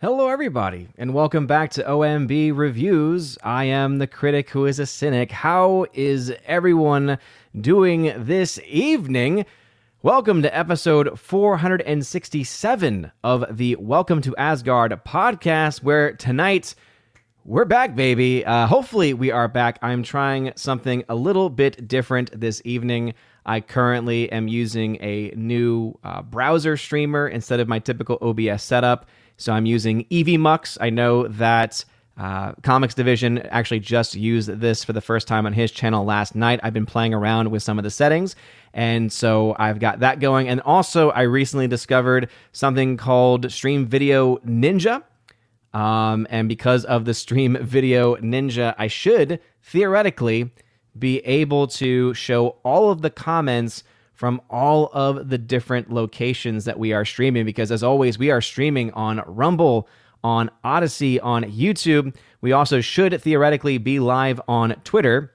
Hello, everybody, and welcome back to OMB Reviews. I am the critic who is a cynic. How is everyone doing this evening? Welcome to episode 467 of the Welcome to Asgard podcast, where tonight we're back, baby. Uh, hopefully, we are back. I'm trying something a little bit different this evening. I currently am using a new uh, browser streamer instead of my typical OBS setup. So I'm using EVMux. I know that uh, Comics Division actually just used this for the first time on his channel last night. I've been playing around with some of the settings, and so I've got that going. And also, I recently discovered something called Stream Video Ninja. Um, and because of the Stream Video Ninja, I should theoretically be able to show all of the comments from all of the different locations that we are streaming. Because as always, we are streaming on Rumble, on Odysee, on YouTube. We also should theoretically be live on Twitter,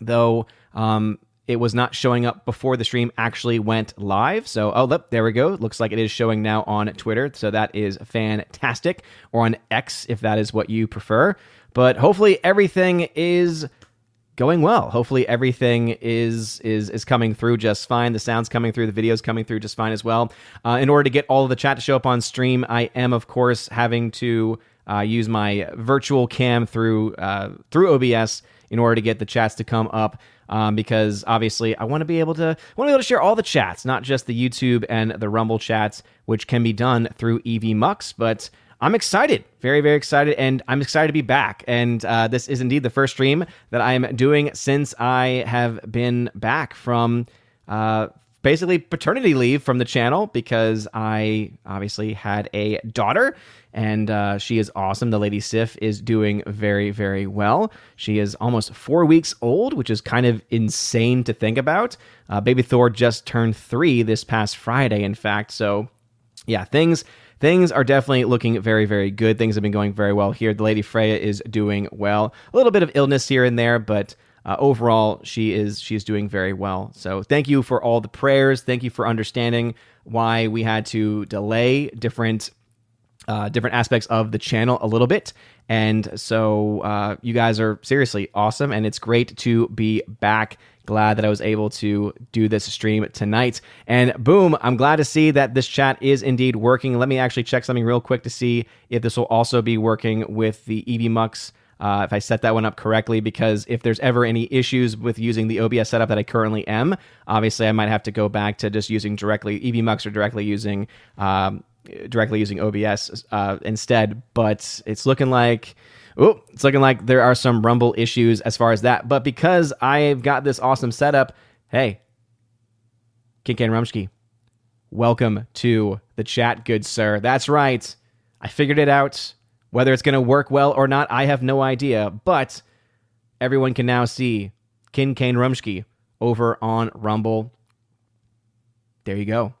though um, it was not showing up before the stream actually went live. So, oh, look, there we go. Looks like it is showing now on Twitter. So that is fantastic, or on X if that is what you prefer. But hopefully everything is going well. Hopefully everything is is is coming through just fine. The sound's coming through, the videos coming through just fine as well. Uh, in order to get all of the chat to show up on stream, I am of course having to uh, use my virtual cam through uh, through OBS in order to get the chats to come up. Um, because obviously I want to be able to want to be able to share all the chats, not just the YouTube and the Rumble chats, which can be done through EVMux, but I'm excited, very, very excited, and I'm excited to be back. And uh, this is indeed the first stream that I'm doing since I have been back from uh, basically paternity leave from the channel because I obviously had a daughter and uh, she is awesome. The Lady Sif is doing very, very well. She is almost four weeks old, which is kind of insane to think about. Uh, baby Thor just turned three this past Friday, in fact. So, yeah, things things are definitely looking very, very good. Things have been going very well here. The Lady Freya is doing well. A little bit of illness here and there, but uh, overall, she is she is doing very well. So thank you for all the prayers. Thank you for understanding why we had to delay different uh, different aspects of the channel a little bit. And so uh, you guys are seriously awesome, and it's great to be back glad that I was able to do this stream tonight. And boom, I'm glad to see that this chat is indeed working. Let me actually check something real quick to see if this will also be working with the EVMux. Uh, if I set that one up correctly, because if there's ever any issues with using the OBS setup that I currently am, obviously I might have to go back to just using directly EVMux or directly using um, directly using OBS uh, instead. But it's looking like oh, it's looking like there are some Rumble issues as far as that. But because I've got this awesome setup, hey, Kincaid Rumsky, welcome to the chat, good sir. That's right. I figured it out. Whether it's going to work well or not, I have no idea. But everyone can now see Kin Kane Rumsky over on Rumble. There you go.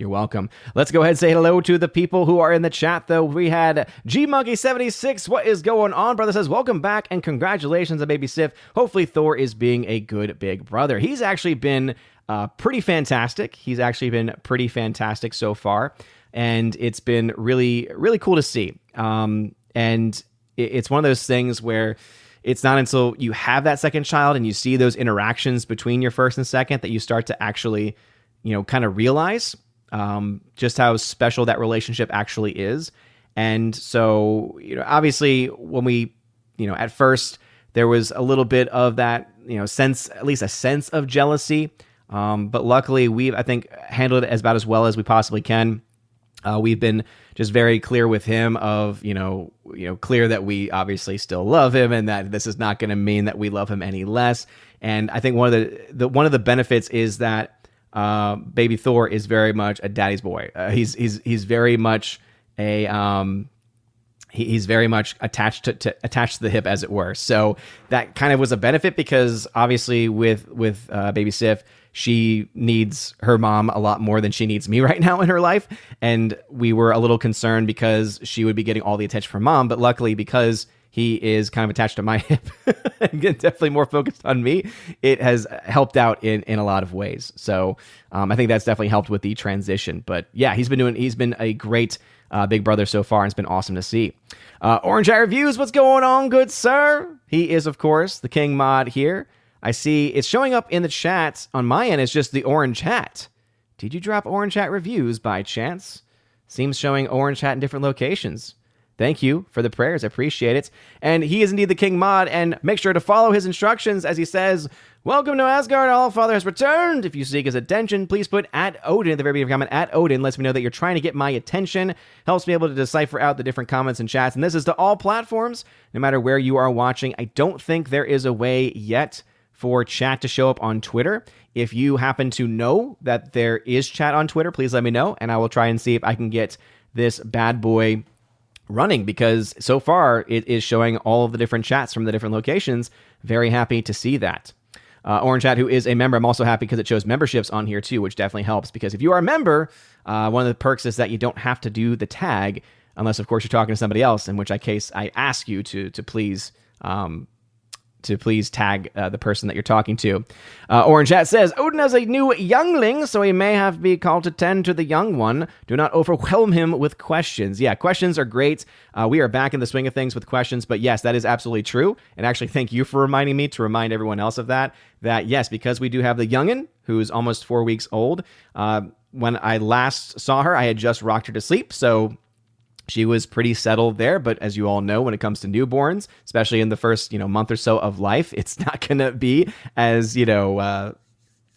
You're welcome. Let's go ahead and say hello to the people who are in the chat, though. We had G Monkey76. What is going on, brother? Says, Welcome back and congratulations on Baby Sif. Hopefully, Thor is being a good big brother. He's actually been uh, pretty fantastic. He's actually been pretty fantastic so far. And it's been really, really cool to see. Um, and it's one of those things where it's not until you have that second child and you see those interactions between your first and second that you start to actually, you know, kind of realize um, just how special that relationship actually is. And so, you know, obviously, when we, you know, at first there was a little bit of that, you know, sense, at least a sense of jealousy. Um, but luckily, we've, I think, handled it as about as well as we possibly can. Uh, we've been just very clear with him of you know you know clear that we obviously still love him and that this is not going to mean that we love him any less. And I think one of the, the one of the benefits is that uh, baby Thor is very much a daddy's boy. Uh, he's he's he's very much a um, he, he's very much attached to, to, attached to the hip, as it were. So that kind of was a benefit because obviously with with uh, baby Sif, she needs her mom a lot more than she needs me right now in her life, and we were a little concerned because she would be getting all the attention from mom. But luckily, because he is kind of attached to my hip and definitely more focused on me, it has helped out in, in a lot of ways. So um, I think that's definitely helped with the transition. But yeah, he's been doing, he's been a great uh, big brother so far, and it's been awesome to see. Uh, Orange Hat Reviews, what's going on, good sir? He is, of course, the King Mod here. I see it's showing up in the chat on my end. It's just the orange hat. Did you drop orange hat reviews by chance? Seems showing orange hat in different locations. Thank you for the prayers. I appreciate it. And he is indeed the King Mod. And make sure to follow his instructions as he says, Welcome to Asgard. All Father has returned. If you seek his attention, please put at Odin at the very beginning of comment. At Odin lets me know that you're trying to get my attention. Helps me able to decipher out the different comments and chats. And this is to all platforms, no matter where you are watching. I don't think there is a way yet for chat to show up on Twitter. If you happen to know that there is chat on Twitter, please let me know, and I will try and see if I can get this bad boy running because so far it is showing all of the different chats from the different locations. Very happy to see that. Uh, Orange Hat, who is a member, I'm also happy because it shows memberships on here too, which definitely helps. Because if you are a member, uh, one of the perks is that you don't have to do the tag, unless of course you're talking to somebody else. In which I case, I ask you to to please um, to please tag uh, the person that you're talking to. Uh, Orange Hat says Odin has a new youngling, so he may have to be called to tend to the young one. Do not overwhelm him with questions. Yeah, questions are great. Uh, we are back in the swing of things with questions, but yes, that is absolutely true. And actually, thank you for reminding me to remind everyone else of that. That yes, because we do have the youngin who's almost four weeks old. Uh, when I last saw her, I had just rocked her to sleep, so she was pretty settled there but as you all know when it comes to newborns especially in the first you know month or so of life it's not going to be as you know uh,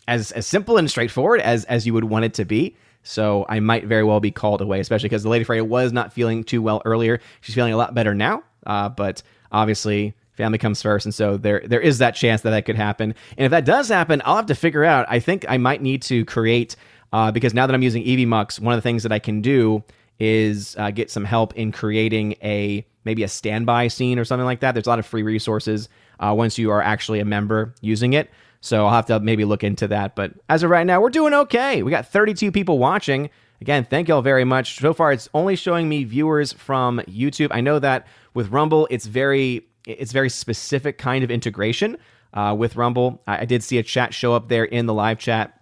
as as simple and straightforward as as you would want it to be. So i might very well be called away especially because the lady freya was not feeling too well earlier. She's feeling a lot better now uh, but obviously family comes first and so there there is that chance that that could happen. And if that does happen i'll have to figure out i think i might need to create uh, because now that i'm using EVMux one of the things that i can do is uh, get some help in creating a maybe a standby scene or something like that. There's a lot of free resources uh, once you are actually a member using it. So I'll have to maybe look into that. But as of right now, we're doing okay. We got 32 people watching. Again, thank y'all very much. So far, it's only showing me viewers from YouTube. I know that with Rumble, it's very it's very specific kind of integration uh, with Rumble. I, I did see a chat show up there in the live chat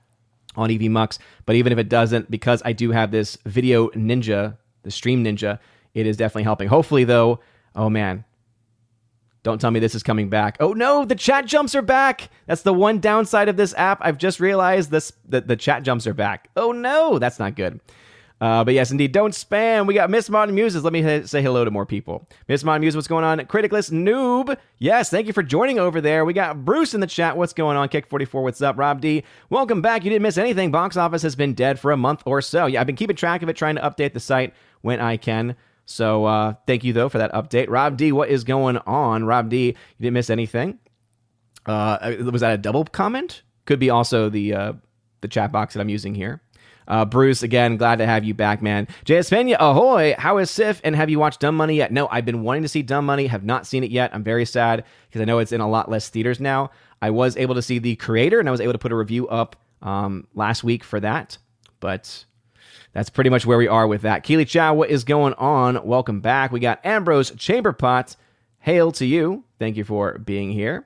on EVMux. But even if it doesn't, because I do have this video ninja, the stream ninja, it is definitely helping. Hopefully, though, oh man, don't tell me this is coming back. Oh no, the chat jumps are back. That's the one downside of this app. I've just realized this that the chat jumps are back. Oh no, that's not good. Uh, but yes, indeed, don't spam. We got Miss Modern Muses. Let me ha- say hello to more people. Miss Modern Muses, what's going on? Criticless Noob. Yes, thank you for joining over there. We got Bruce in the chat. What's going on? Kick44, what's up? Rob D, welcome back. You didn't miss anything. Box office has been dead for a month or so. Yeah, I've been keeping track of it, trying to update the site when I can. So uh, thank you, though, for that update. Rob D, what is going on? Rob D, you didn't miss anything? Uh, was that a double comment? Could be also the uh, the chat box that I'm using here. Uh, Bruce, again, glad to have you back, man. JS Pena, ahoy! How is Sif? And have you watched Dumb Money yet? No, I've been wanting to see Dumb Money, have not seen it yet. I'm very sad because I know it's in a lot less theaters now. I was able to see the creator and I was able to put a review up um, last week for that, but that's pretty much where we are with that. Keely Chow, what is going on? Welcome back. We got Ambrose Chamberpot. Hail to you. Thank you for being here.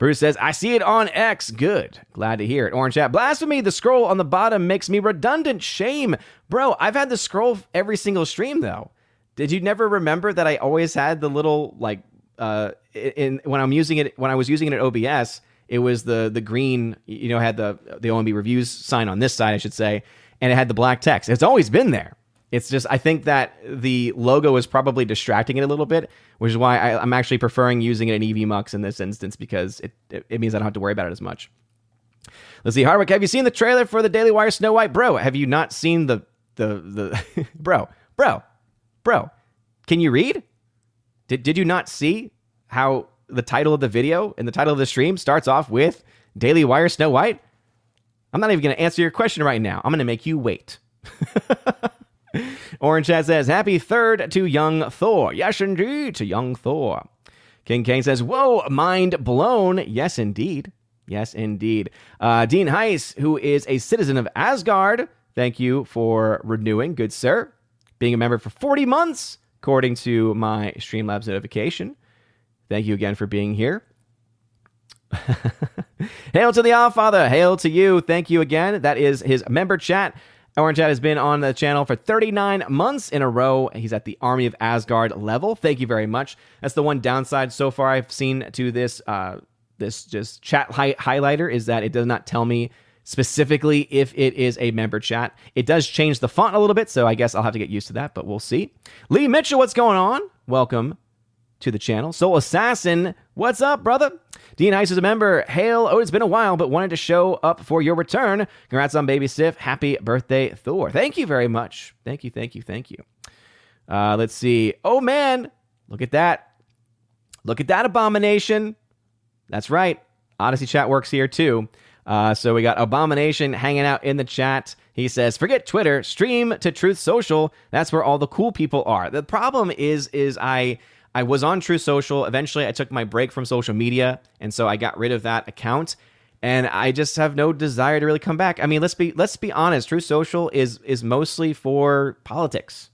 Bruce says, I see it on X. Good. Glad to hear it. Orange Hat. Blasphemy. The scroll on the bottom makes me redundant. Shame. Bro, I've had the scroll every single stream, though. Did you never remember that I always had the little, like, uh, in when I'm using it, when I was using it at OBS, it was the the green, you know, had the the OMB reviews sign on this side, I should say, and it had the black text. It's always been there. It's just I think that the logo is probably distracting it a little bit, which is why I, am actually preferring using it in EVMux in this instance because it, it, it means I don't have to worry about it as much. Let's see, Hardwick, have you seen the trailer for the Daily Wire Snow White, bro? Have you not seen the the the bro bro bro? Can you read? Did did you not see how the title of the video and the title of the stream starts off with Daily Wire Snow White? I'm not even going to answer your question right now. I'm going to make you wait. Orange Hat says, Happy third to young Thor. Yes, indeed, to young Thor. King Kane says, Whoa, mind blown. Yes, indeed. Yes, indeed. Uh, Dean Heiss, who is a citizen of Asgard, thank you for renewing, good sir. Being a member for 40 months, according to my Streamlabs notification. Thank you again for being here. Hail to the All Father. Hail to you. Thank you again. That is his member chat. Orange Hat has been on the channel for 39 months in a row. He's at the Army of Asgard level. Thank you very much. That's the one downside so far I've seen to this uh, this just chat hi- highlighter is that it does not tell me specifically if it is a member chat. It does change the font a little bit, so I guess I'll have to get used to that, but we'll see. Lee Mitchell, what's going on? Welcome to the channel. Soul Assassin, what's up, brother? Dean Heiss is a member. Hail, oh, it's been a while, but wanted to show up for your return. Congrats on Baby Sif. Happy birthday, Thor. Thank you very much. Thank you, thank you, thank you. Uh, let's see. Oh, man, look at that. Look at that abomination. That's right. Odysee chat works here too. Uh, so we got Abomination hanging out in the chat. He says, "Forget Twitter, stream to Truth Social. That's where all the cool people are." The problem is, is I I was on Truth Social. Eventually, I took my break from social media, and so I got rid of that account. And I just have no desire to really come back. I mean, let's be let's be honest. Truth Social is is mostly for politics.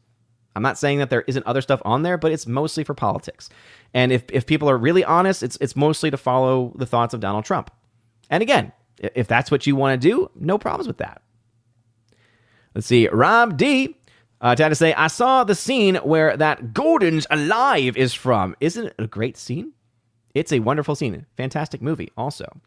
I'm not saying that there isn't other stuff on there, but it's mostly for politics. And if if people are really honest, it's it's mostly to follow the thoughts of Donald Trump. And again, if that's what you want to do, no problems with that. Let's see. Rob D uh, to say, I saw the scene where that Gordon's Alive is from. Isn't it a great scene? It's a wonderful scene. Fantastic movie, also.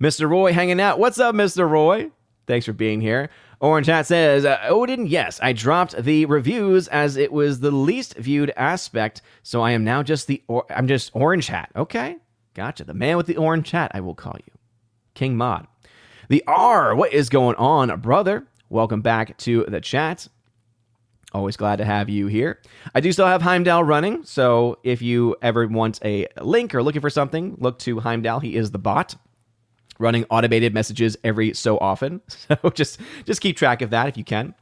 Mr. Roy hanging out. What's up, Mr. Roy? Thanks for being here. Orange Hat says, uh, Odin, yes, I dropped the reviews as it was the least viewed aspect, so I am now just the, or- I'm just Orange Hat. Okay, gotcha. The man with the orange hat, I will call you. King Mod. The R, what is going on, brother? Welcome back to the chat. Always glad to have you here. I do still have Heimdall running, so if you ever want a link or looking for something, look to Heimdall. He is the bot running automated messages every so often. So just just keep track of that if you can.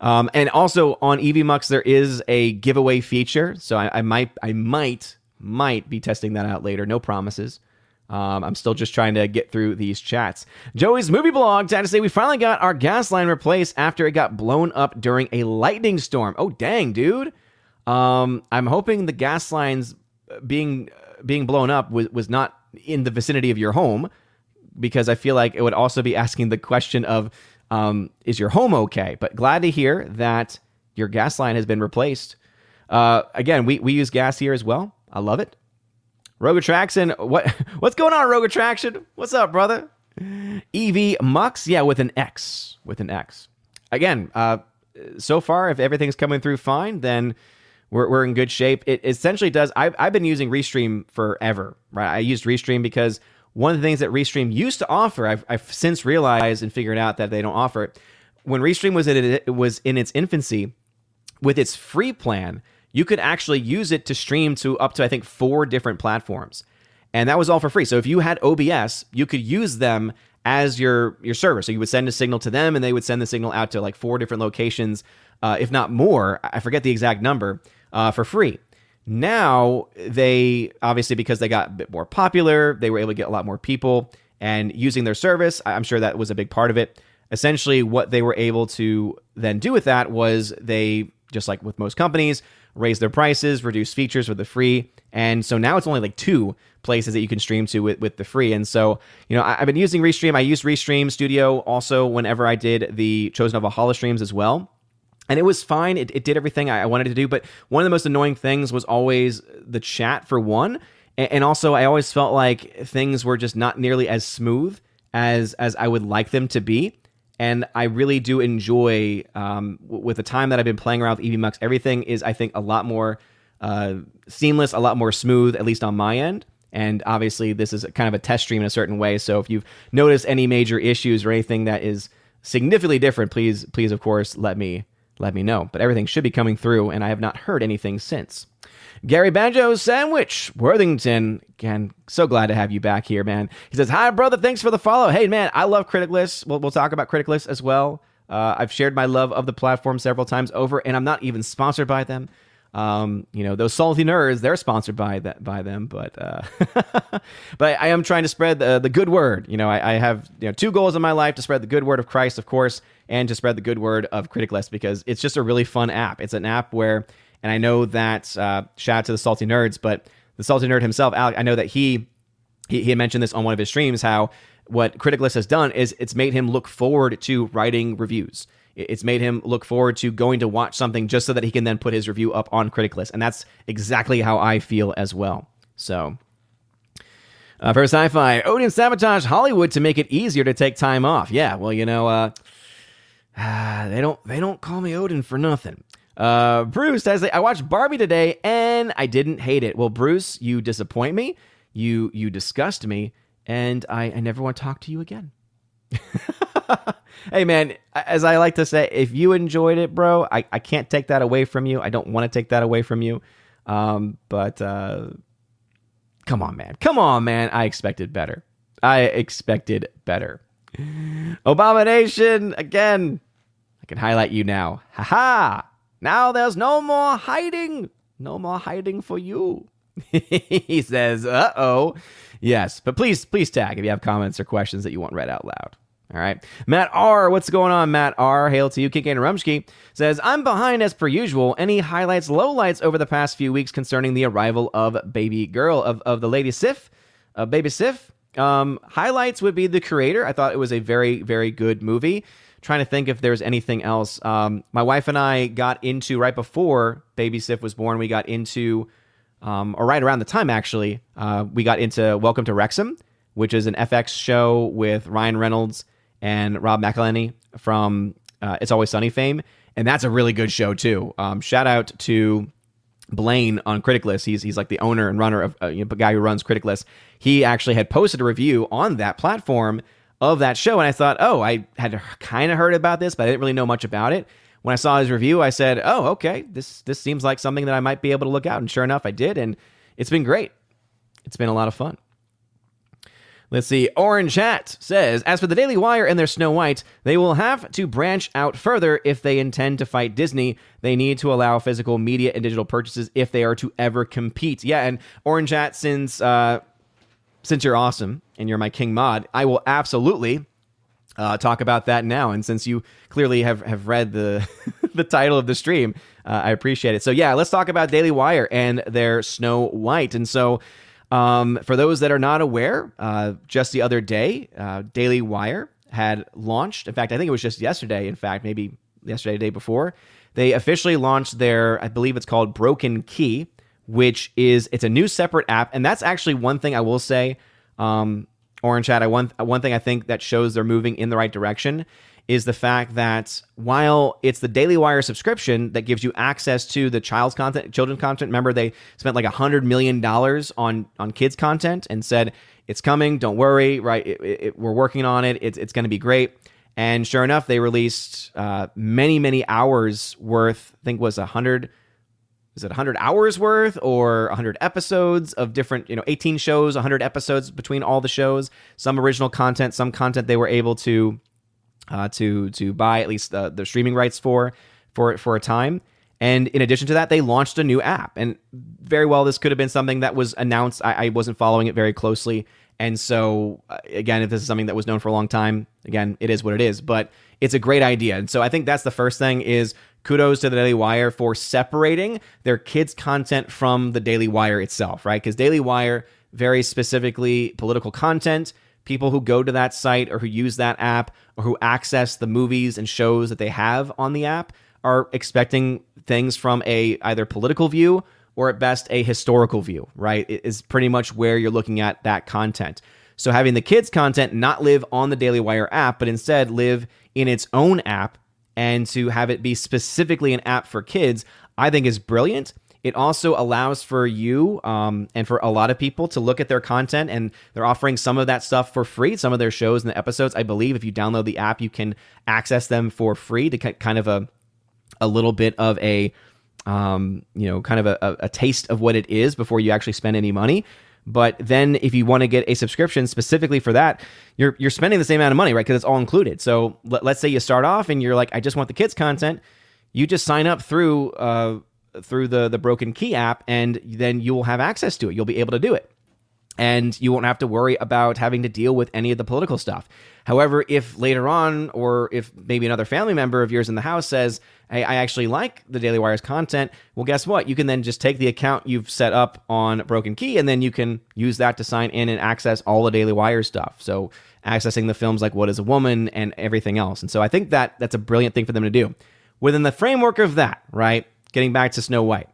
Um, and also on EVMux there is a giveaway feature, so I, I might I might might be testing that out later. No promises. Um, I'm still just trying to get through these chats. Joey's movie blog had to say we finally got our gas line replaced after it got blown up during a lightning storm. Oh dang, dude! Um, I'm hoping the gas lines being being blown up was was not in the vicinity of your home because I feel like it would also be asking the question of um, is your home okay? But glad to hear that your gas line has been replaced. Uh, again, we, we use gas here as well. I love it. Rogue Attraction, what what's going on, Rogue Attraction? What's up, brother? EV Mux, yeah, with an X, with an X. Again, uh, so far, if everything's coming through fine, then we're, we're in good shape. It essentially does. I've, I've been using Restream forever, right? I used Restream because one of the things that Restream used to offer, I've, I've since realized and figured out that they don't offer it. When Restream was in it, it was in its infancy, with its free plan, you could actually use it to stream to up to I think four different platforms, and that was all for free. So if you had OBS, you could use them as your your server. So you would send a signal to them, and they would send the signal out to like four different locations, uh, if not more. I forget the exact number uh, for free. Now they obviously because they got a bit more popular, they were able to get a lot more people and using their service. I'm sure that was a big part of it. Essentially, what they were able to then do with that was they just like with most companies raise their prices, reduce features with the free. And so now it's only like two places that you can stream to with, with the free. And so, you know, I, have been using Restream. I used Restream Studio also whenever I did the Chosen of Valhalla streams as well. And it was fine. It, it did everything I wanted to do. But one of the most annoying things was always the chat, for one. And, and also, I always felt like things were just not nearly as smooth as as I would like them to be and I really do enjoy um, with the time that I've been playing around with EVMux. Everything is, I think, a lot more uh, seamless, a lot more smooth, at least on my end. And obviously, this is kind of a test stream in a certain way. So if you've noticed any major issues or anything that is significantly different, please, please, of course, let me let me know. But everything should be coming through, and I have not heard anything since. Gary Banjo Sandwich Worthington. Again, so glad to have you back here, man. He says, Hi, brother. Thanks for the follow. Hey, man, I love Criticless. We'll, we'll talk about Criticless as well. Uh, I've shared my love of the platform several times over, and I'm not even sponsored by them. Um, you know, those salty nerds, they're sponsored by that by them, but uh, but I am trying to spread the, the good word. You know, I, I, have you know two goals in my life to spread the good word of Christ, of course, and to spread the good word of Criticless because it's just a really fun app. It's an app where and I know that uh, shout out to the salty nerds, but the Salty Nerd himself, Alec, I know that he, he he mentioned this on one of his streams how what Criticless has done is it's made him look forward to writing reviews. It's made him look forward to going to watch something just so that he can then put his review up on Criticless, and that's exactly how I feel as well. So. Uh, for sci-fi, Odin sabotage Hollywood to make it easier to take time off. Yeah, well, you know, uh, they don't they don't call me Odin for nothing. Uh, Bruce says, I watched Barbie today and I didn't hate it. Well, Bruce, you disappoint me. You you disgust me, and I, I never want to talk to you again. hey man, as I like to say, if you enjoyed it, bro, I, I can't take that away from you. I don't want to take that away from you. Um, but uh, come on, man. Come on, man. I expected better. I expected better. Abomination again. I can highlight you now. Ha ha! Now there's no more hiding. No more hiding for you. he says, uh oh. Yes, but please, please tag if you have comments or questions that you want read out loud. All right. Matt R, what's going on, Matt R? Hail to you. Kink and Rumsky says, I'm behind as per usual. Any highlights, lowlights over the past few weeks concerning the arrival of Baby Girl, of, of the Lady Sif, uh, Baby Sif? Um, highlights would be the creator. I thought it was a very, very good movie trying to think if there's anything else. Um, my wife and I got into right before Baby Sif was born. We got into, um, or right around the time actually, uh, we got into Welcome to Wrexham, which is an FX show with Ryan Reynolds and Rob McElhenney from uh, It's Always Sunny fame, and that's a really good show too. Um, shout out to Blaine on Criticless. He's he's like the owner and runner of uh, you know, the guy who runs Criticless. He actually had posted a review on that platform of that show. And I thought, oh, I had kind of heard about this, but I didn't really know much about it. When I saw his review, I said, oh, okay, this this seems like something that I might be able to look out. And sure enough, I did, and it's been great. It's been a lot of fun. Let's see. Orange Hat says, as for the Daily Wire and their Snow White, they will have to branch out further if they intend to fight Disney. They need to allow physical media and digital purchases if they are to ever compete. Yeah, and Orange Hat, since uh, since you're awesome and you're my king mod, I will absolutely uh, talk about that now. And since you clearly have, have read the the title of the stream, uh, I appreciate it. So yeah, let's talk about Daily Wire and their Snow White. And so, um, for those that are not aware, uh, just the other day, uh, Daily Wire had launched. In fact, I think it was just yesterday. In fact, maybe yesterday, the day before, they officially launched their. I believe it's called Broken Key which is it's a new separate app, and that's actually one thing I will say. Um, Orange Hat, I one one thing I think that shows they're moving in the right direction is the fact that while it's the Daily Wire subscription that gives you access to the child's content, children's content. Remember, they spent like a hundred million dollars on on kids content and said it's coming. Don't worry, right? It, it, we're working on it. It's it's going to be great. And sure enough, they released uh, many many hours worth. I think was a hundred is it 100 hours worth or 100 episodes of different, you know, 18 shows, 100 episodes between all the shows, some original content, some content they were able to uh, to to buy at least the, the streaming rights for for for a time. And in addition to that, they launched a new app. And very well, this could have been something that was announced. I, I wasn't following it very closely. And so, uh, again, if this is something that was known for a long time, again, it is what it is. But it's a great idea. And so I think that's the first thing is kudos to the Daily Wire for separating their kids' content from the Daily Wire itself, right? Because Daily Wire, very specifically political content, people who go to that site or who use that app or who access the movies and shows that they have on the app are expecting things from a either political view or at best a historical view, right? It is pretty much where you're looking at that content. So having the kids content not live on the Daily Wire app, but instead live in its own app and to have it be specifically an app for kids, I think is brilliant. It also allows for you um, and for a lot of people to look at their content, and they're offering some of that stuff for free. Some of their shows and the episodes, I believe, if you download the app, you can access them for free to kind of a a little bit of a um, you know, kind of a, a, taste of what it is before you actually spend any money. But then if you want to get a subscription specifically for that, you're you're spending the same amount of money, right? Because it's all included. So let, us say you start off and you're like, I just want the kids content. You just sign up through uh, through the the Broken Key app, and then you will have access to it. You'll be able to do it. and you won't have to worry about having to deal with any of the political stuff. However, if later on, or if maybe another family member of yours in the house says, Hey, I actually like the Daily Wire's content, well, guess what? You can then just take the account you've set up on Broken Key and then you can use that to sign in and access all the Daily Wire stuff. So, accessing the films like What is a Woman and everything else. And so, I think that that's a brilliant thing for them to do. Within the framework of that, right? Getting back to Snow White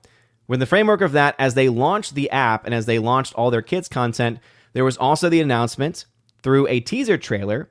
Within the framework of that, as they launched the app and as they launched all their kids' content, there was also the announcement through a teaser trailer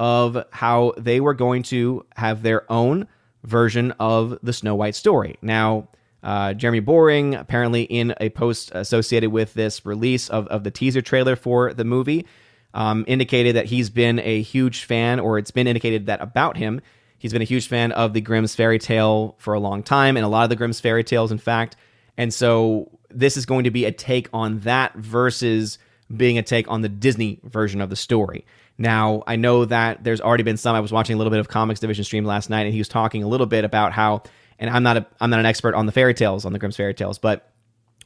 of how they were going to have their own version of the Snow White story. Now, uh, Jeremy Boring, apparently in a post associated with this release of, of the teaser trailer for the movie, um, indicated that he's been a huge fan, or it's been indicated that about him, he's been a huge fan of the Grimm's fairy tale for a long time, and a lot of the Grimm's fairy tales, in fact, and so this is going to be a take on that versus being a take on the Disney version of the story. Now, I know that there's already been some. I was watching a little bit of Comics Division stream last night, and he was talking a little bit about how, and I'm not a, I'm not an expert on the fairy tales, on the Grimm's fairy tales, but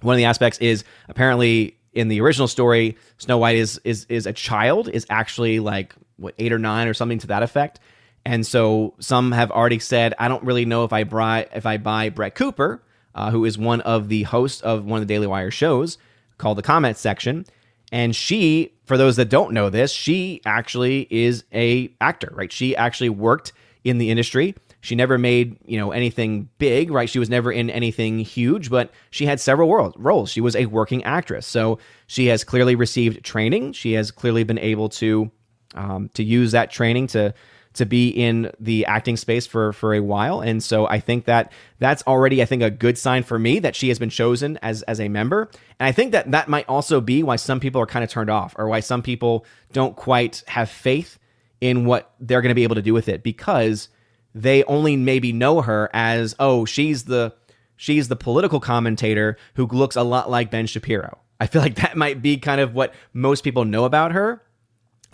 one of the aspects is apparently in the original story, Snow White is is is a child, is actually like what eight or nine or something to that effect. And so some have already said, I don't really know if I buy if I buy Brett Cooper, uh, who is one of the hosts of one of the Daily Wire shows called the Comment Section. And she, for those that don't know this, she actually is a actor, right? She actually worked in the industry. She never made, you know, anything big, right? She was never in anything huge, but she had several roles. She was a working actress. So she has clearly received training. She has clearly been able to um, to use that training to to be in the acting space for for a while. And so i think that that's already i think a good sign for me that she has been chosen as as a member. And i think that that might also be why some people are kind of turned off or why some people don't quite have faith in what they're going to be able to do with it because they only maybe know her as oh she's the she's the political commentator who looks a lot like ben shapiro. I feel like that might be kind of what most people know about her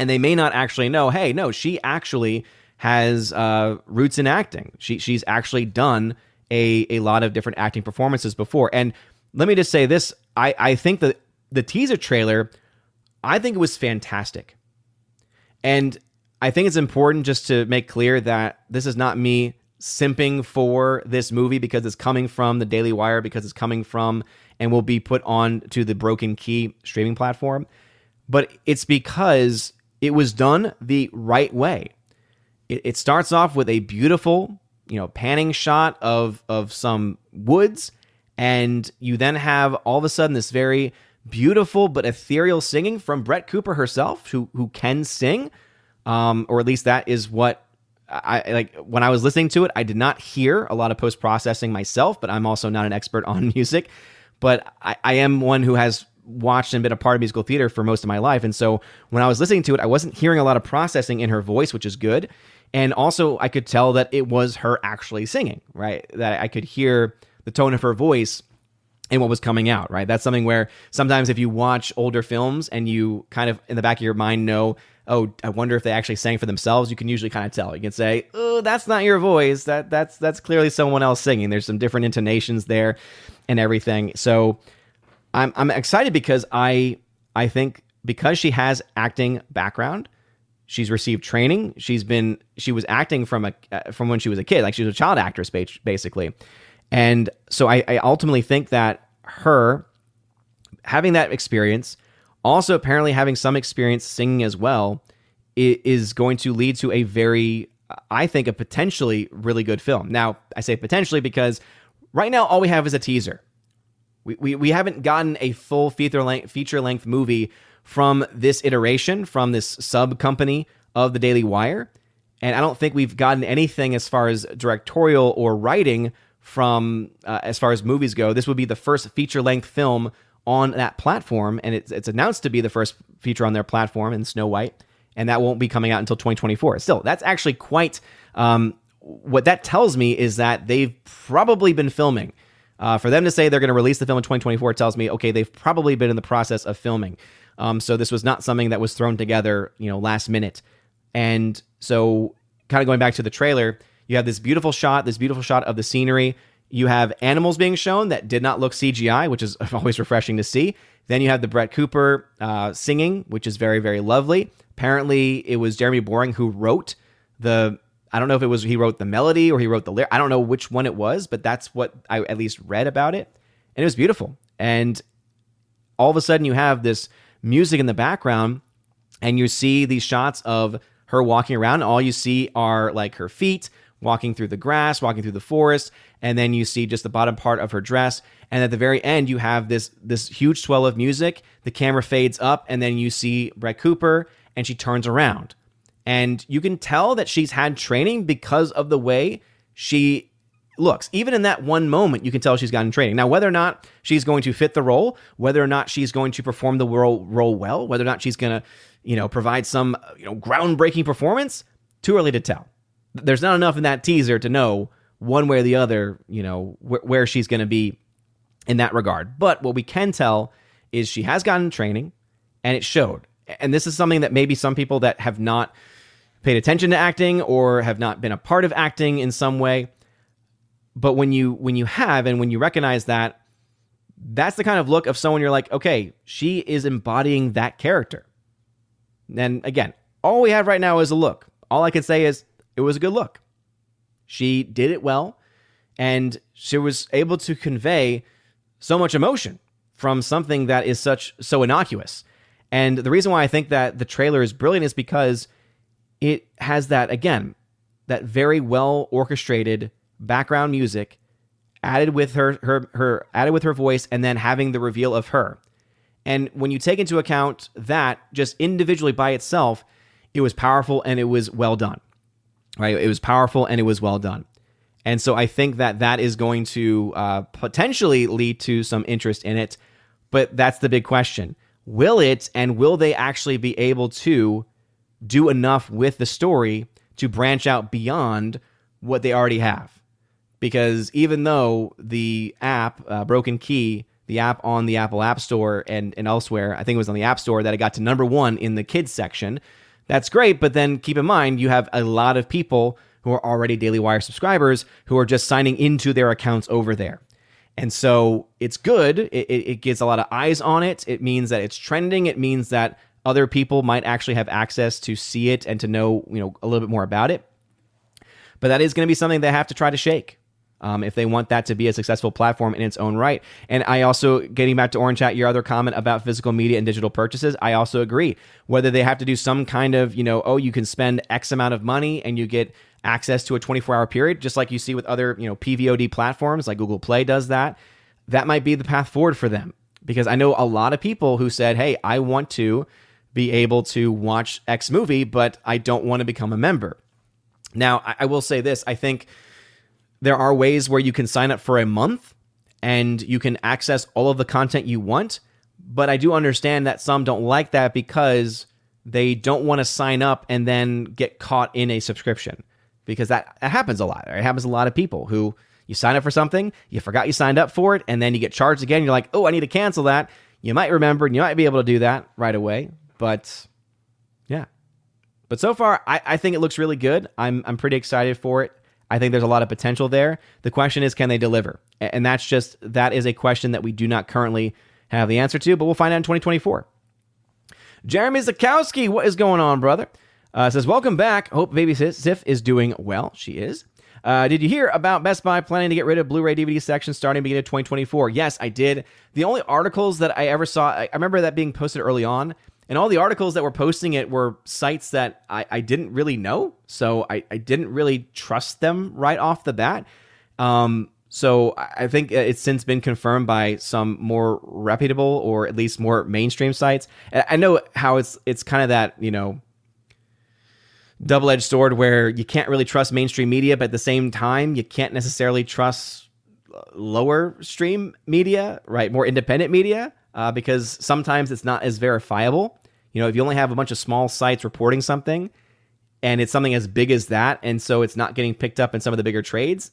and they may not actually know, hey, no, she actually has uh, roots in acting. She she's actually done a a lot of different acting performances before. And let me just say this: I I think that the teaser trailer, I think it was fantastic, and I think it's important just to make clear that this is not me simping for this movie because it's coming from the Daily Wire because it's coming from and will be put on to the Broken Key streaming platform, but it's because it was done the right way. It, it starts off with a beautiful, you know, panning shot of of some woods, and you then have all of a sudden this very beautiful but ethereal singing from Brett Cooper herself, who who can sing, um, or at least that is what I like. When I was listening to it, I did not hear a lot of post processing myself, but I'm also not an expert on music. But I, I am one who has watched and been a part of musical theater for most of my life. And so when I was listening to it, I wasn't hearing a lot of processing in her voice, which is good. And also, I could tell that it was her actually singing, right? That I could hear the tone of her voice and what was coming out, right? That's something where sometimes if you watch older films and you kind of in the back of your mind know, oh, I wonder if they actually sang for themselves, you can usually kind of tell. You can say, oh, that's not your voice. That that's that's clearly someone else singing. There's some different intonations there and everything. So I'm I'm excited because I I think because she has acting background, she's received training. She's been she was acting from a uh, from when she was a kid, like she was a child actress basically, and so I, I ultimately think that her having that experience, also apparently having some experience singing as well, is going to lead to a very I think a potentially really good film. Now I say potentially because right now all we have is a teaser. We, we, we haven't gotten a full feature length, feature length movie from this iteration, from this sub company of the Daily Wire. And I don't think we've gotten anything as far as directorial or writing from uh, as far as movies go. This would be the first feature length film on that platform, and it's, it's announced to be the first feature on their platform in Snow White, and that won't be coming out until 2024. Still, that's actually quite. Um, what that tells me is that they've probably been filming uh, for them to say they're going to release the film in 2024 tells me, okay, they've probably been in the process of filming. Um, so this was not something that was thrown together, you know, last minute. And so, kind of going back to the trailer, you have this beautiful shot, this beautiful shot of the scenery. You have animals being shown that did not look CGI, which is always refreshing to see. Then you have the Brett Cooper uh, singing, which is very, very lovely. Apparently, it was Jeremy Boring who wrote the. I don't know if it was he wrote the melody or he wrote the lyric. I don't know which one it was, but that's what I at least read about it, and it was beautiful. And all of a sudden, you have this music in the background, and you see these shots of her walking around. All you see are like her feet walking through the grass, walking through the forest, and then you see just the bottom part of her dress. And at the very end, you have this this huge swell of music. The camera fades up, and then you see Brett Cooper, and she turns around, and you can tell that she's had training because of the way she looks. Even in that one moment, you can tell she's gotten training. Now, whether or not she's going to fit the role, whether or not she's going to perform the role, role well, whether or not she's going to, you know, provide some, you know, groundbreaking performance, too early to tell. There's not enough in that teaser to know one way or the other, you know, wh- where she's going to be in that regard. But what we can tell is she has gotten training and it showed. And this is something that maybe some people that have not paid attention to acting or have not been a part of acting in some way. But when you when you have and when you recognize that that's the kind of look of someone you're like okay she is embodying that character. And again all we have right now is a look. All i can say is it was a good look. She did it well and she was able to convey so much emotion from something that is such so innocuous. And the reason why i think that the trailer is brilliant is because it has that again that very well orchestrated background music added with her her her added with her voice and then having the reveal of her. And when you take into account that just individually by itself, it was powerful and it was well done. Right? It was powerful and it was well done. And so I think that that is going to uh, potentially lead to some interest in it. But that's the big question. Will it and will they actually be able to do enough with the story to branch out beyond what they already have? because even though the app uh, Broken Key, the app on the Apple App Store and and elsewhere, I think it was on the App Store that it got to number one in the kids section. That's great, but then keep in mind you have a lot of people who are already Daily Wire subscribers who are just signing into their accounts over there. And so it's good. It, it, gets a lot of eyes on it. It means that it's trending. It means that other people might actually have access to see it and to know, you know, a little bit more about it. But that is going to be something they have to try to shake um, if they want that to be a successful platform in its own right. And I also, getting back to Orange Hat, your other comment about physical media and digital purchases, I also agree. Whether they have to do some kind of, you know, oh, you can spend X amount of money and you get access to a 24 hour period, just like you see with other, you know, PVOD platforms like Google Play does that. That might be the path forward for them because I know a lot of people who said, hey, I want to be able to watch X movie, but I don't want to become a member. Now, I, I will say this I think there are ways where you can sign up for a month and you can access all of the content you want. But I do understand that some don't like that because they don't want to sign up and then get caught in a subscription because that, that happens a lot. It happens to a lot of people who you sign up for something, you forgot you signed up for it, and then you get charged again. You're like, oh, I need to cancel that. You might remember and you might be able to do that right away. But yeah. But so far, I, I think it looks really good. I'm, I'm pretty excited for it. I think there's a lot of potential there. The question is, can they deliver? And that's just, that is a question that we do not currently have the answer to, but we'll find out in 2024. Jeremy Zakowski, what is going on, brother? Uh, says, Welcome back. Hope Baby Sif is doing well. She is. Uh, did you hear about Best Buy planning to get rid of Blu-ray DVD section starting beginning of 2024? Yes, I did. The only articles that I ever saw, I remember that being posted early on, and all the articles that were posting it were sites that I, I didn't really know. So I, I didn't really trust them right off the bat. Um, so I think it's since been confirmed by some more reputable or at least more mainstream sites. I know how it's it's kind of that, you know, double-edged sword where you can't really trust mainstream media, but at the same time, you can't necessarily trust lower stream media, right? More independent media, uh, because sometimes it's not as verifiable. You know, if you only have a bunch of small sites reporting something and it's something as big as that, and so it's not getting picked up in some of the bigger trades,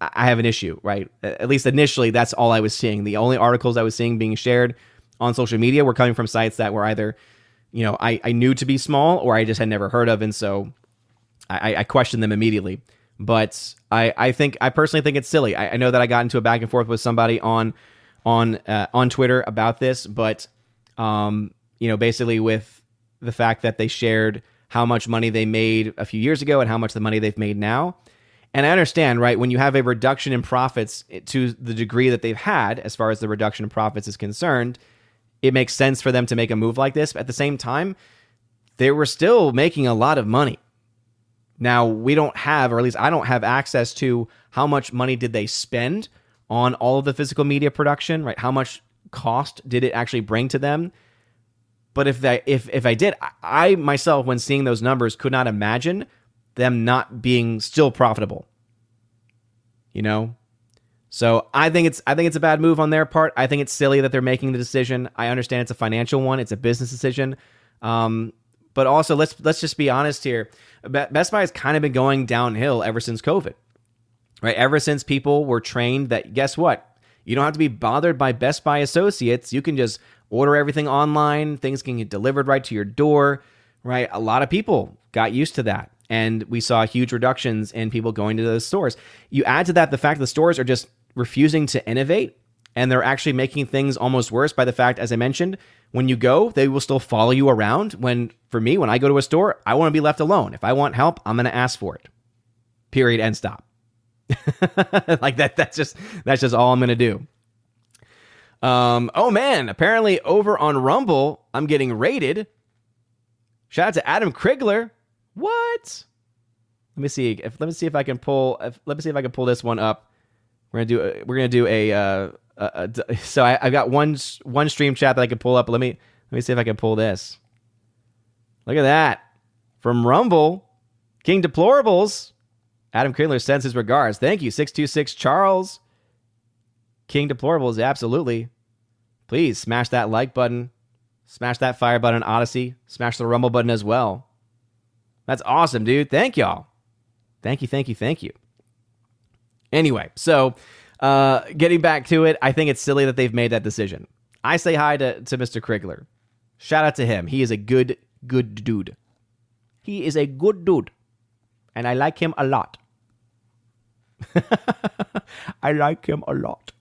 I have an issue, right? At least initially, that's all I was seeing. The only articles I was seeing being shared on social media were coming from sites that were either, you know, I, I knew to be small or I just had never heard of. And so I, I questioned them immediately. But I, I think I personally think it's silly. I, I know that I got into a back and forth with somebody on on uh, on Twitter about this, but um, you know, basically with the fact that they shared how much money they made a few years ago and how much the money they've made now. And I understand, right, when you have a reduction in profits to the degree that they've had, as far as the reduction in profits is concerned, it makes sense for them to make a move like this. But at the same time, they were still making a lot of money. Now, we don't have, or at least I don't have access to how much money did they spend on all of the physical media production, right? How much cost did it actually bring to them? But if I if if I did, I myself, when seeing those numbers, could not imagine them not being still profitable. You know, so I think it's I think it's a bad move on their part. I think it's silly that they're making the decision. I understand it's a financial one, it's a business decision, um, but also let's let's just be honest here. Best Buy has kind of been going downhill ever since COVID, right? Ever since people were trained that guess what, you don't have to be bothered by Best Buy associates. You can just order everything online. Things can get delivered right to your door, right? A lot of people got used to that. And we saw huge reductions in people going to those stores. You add to that the fact that the stores are just refusing to innovate and they're actually making things almost worse by the fact, as I mentioned, when you go, they will still follow you around. When, for me, when I go to a store, I want to be left alone. If I want help, I'm going to ask for it. Period. End stop. like that. That's just that's just all I'm going to do. Um, oh man, apparently over on Rumble, I'm getting rated. Shout out to Adam Krigler. What? Let me see if let me see if I can pull if, let me see if I can pull this one up. We're gonna do a, we're gonna do a, uh, a, a so I, have got one one stream chat that I can pull up. Let me let me see if I can pull this. Look at that from Rumble, King Deplorables. Adam Krigler sends his regards. Thank you, six two six Charles. King Deplorables, absolutely. Please smash that like button, smash that fire button, Odysee, smash the rumble button as well. That's awesome, dude. Thank y'all. Thank you, thank you, thank you. Anyway, so uh, getting back to it, I think it's silly that they've made that decision. I say hi to, to Mr. Krigler. Shout out to him. He is a good, good dude. He is a good dude. And I like him a lot. I like him a lot.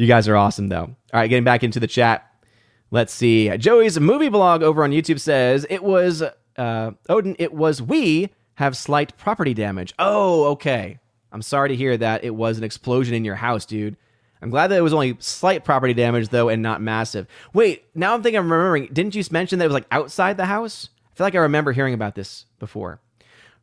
You guys are awesome, though. All right, getting back into the chat. Let's see. Joey's movie blog over on YouTube says it was uh, Odin. It was we have slight property damage. Oh, okay. I'm sorry to hear that it was an explosion in your house, dude. I'm glad that it was only slight property damage though, and not massive. Wait, now I'm thinking I'm remembering. Didn't you mention that it was like outside the house? I feel like I remember hearing about this before.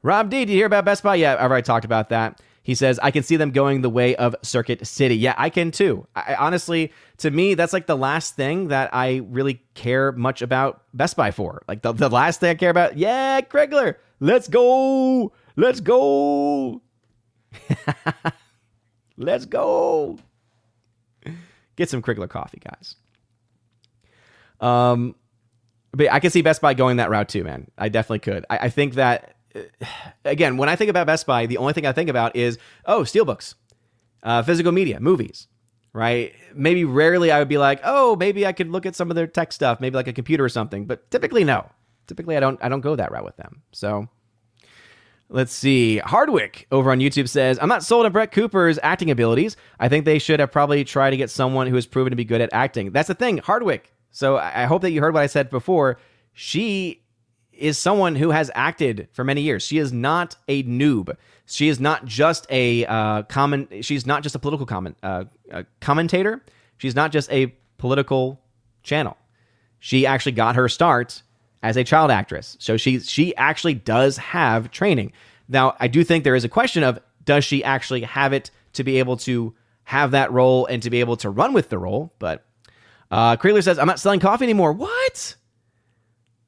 Rob D, did you hear about Best Buy? Yeah, I've already talked about that. He says, I can see them going the way of Circuit City. Yeah, I can too. I, honestly, to me, that's like the last thing that I really care much about Best Buy for. Like the, the last thing I care about, yeah, Krigler, let's go. Let's go. let's go. Get some Krigler coffee, guys. Um, but I can see Best Buy going that route too, man. I definitely could. I, I think that again, when I think about Best Buy, the only thing I think about is oh, steelbooks, uh, physical media, movies, right? Maybe rarely I would be like, oh, maybe I could look at some of their tech stuff, maybe like a computer or something. But typically, no. Typically, I don't. I don't go that route with them. So. Let's see. Hardwick over on YouTube says, I'm not sold on Brett Cooper's acting abilities. I think they should have probably tried to get someone who has proven to be good at acting. That's the thing, Hardwick. So I hope that you heard what I said before. She is someone who has acted for many years. She is not a noob. She is not just a uh, comment. She's not just a political comment uh, a commentator. She's not just a political channel. She actually got her start as a child actress. So she she actually does have training. Now, I do think there is a question of does she actually have it to be able to have that role and to be able to run with the role? But uh, says, I'm not selling coffee anymore. What?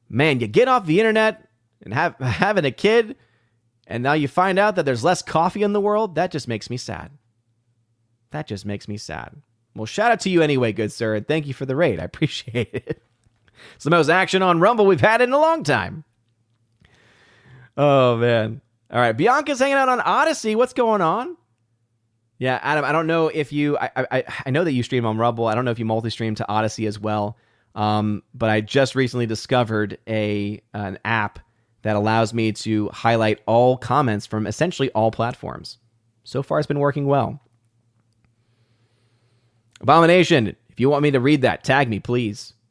Man, you get off the internet and have having a kid, and now you find out that there's less coffee in the world. That just makes me sad. That just makes me sad. Well, shout out to you anyway, good sir, and thank you for the raid. I appreciate it. It's the most action on Rumble we've had in a long time. Oh man. All right, Bianca's hanging out on Odysee. What's going on? Yeah, Adam. I don't know if you. I I, I know that you stream on Rumble. I don't know if you multi-stream to Odysee as well. Um, but I just recently discovered a an app that allows me to highlight all comments from essentially all platforms. So far, it's been working well. Abomination, if you want me to read that, tag me, please.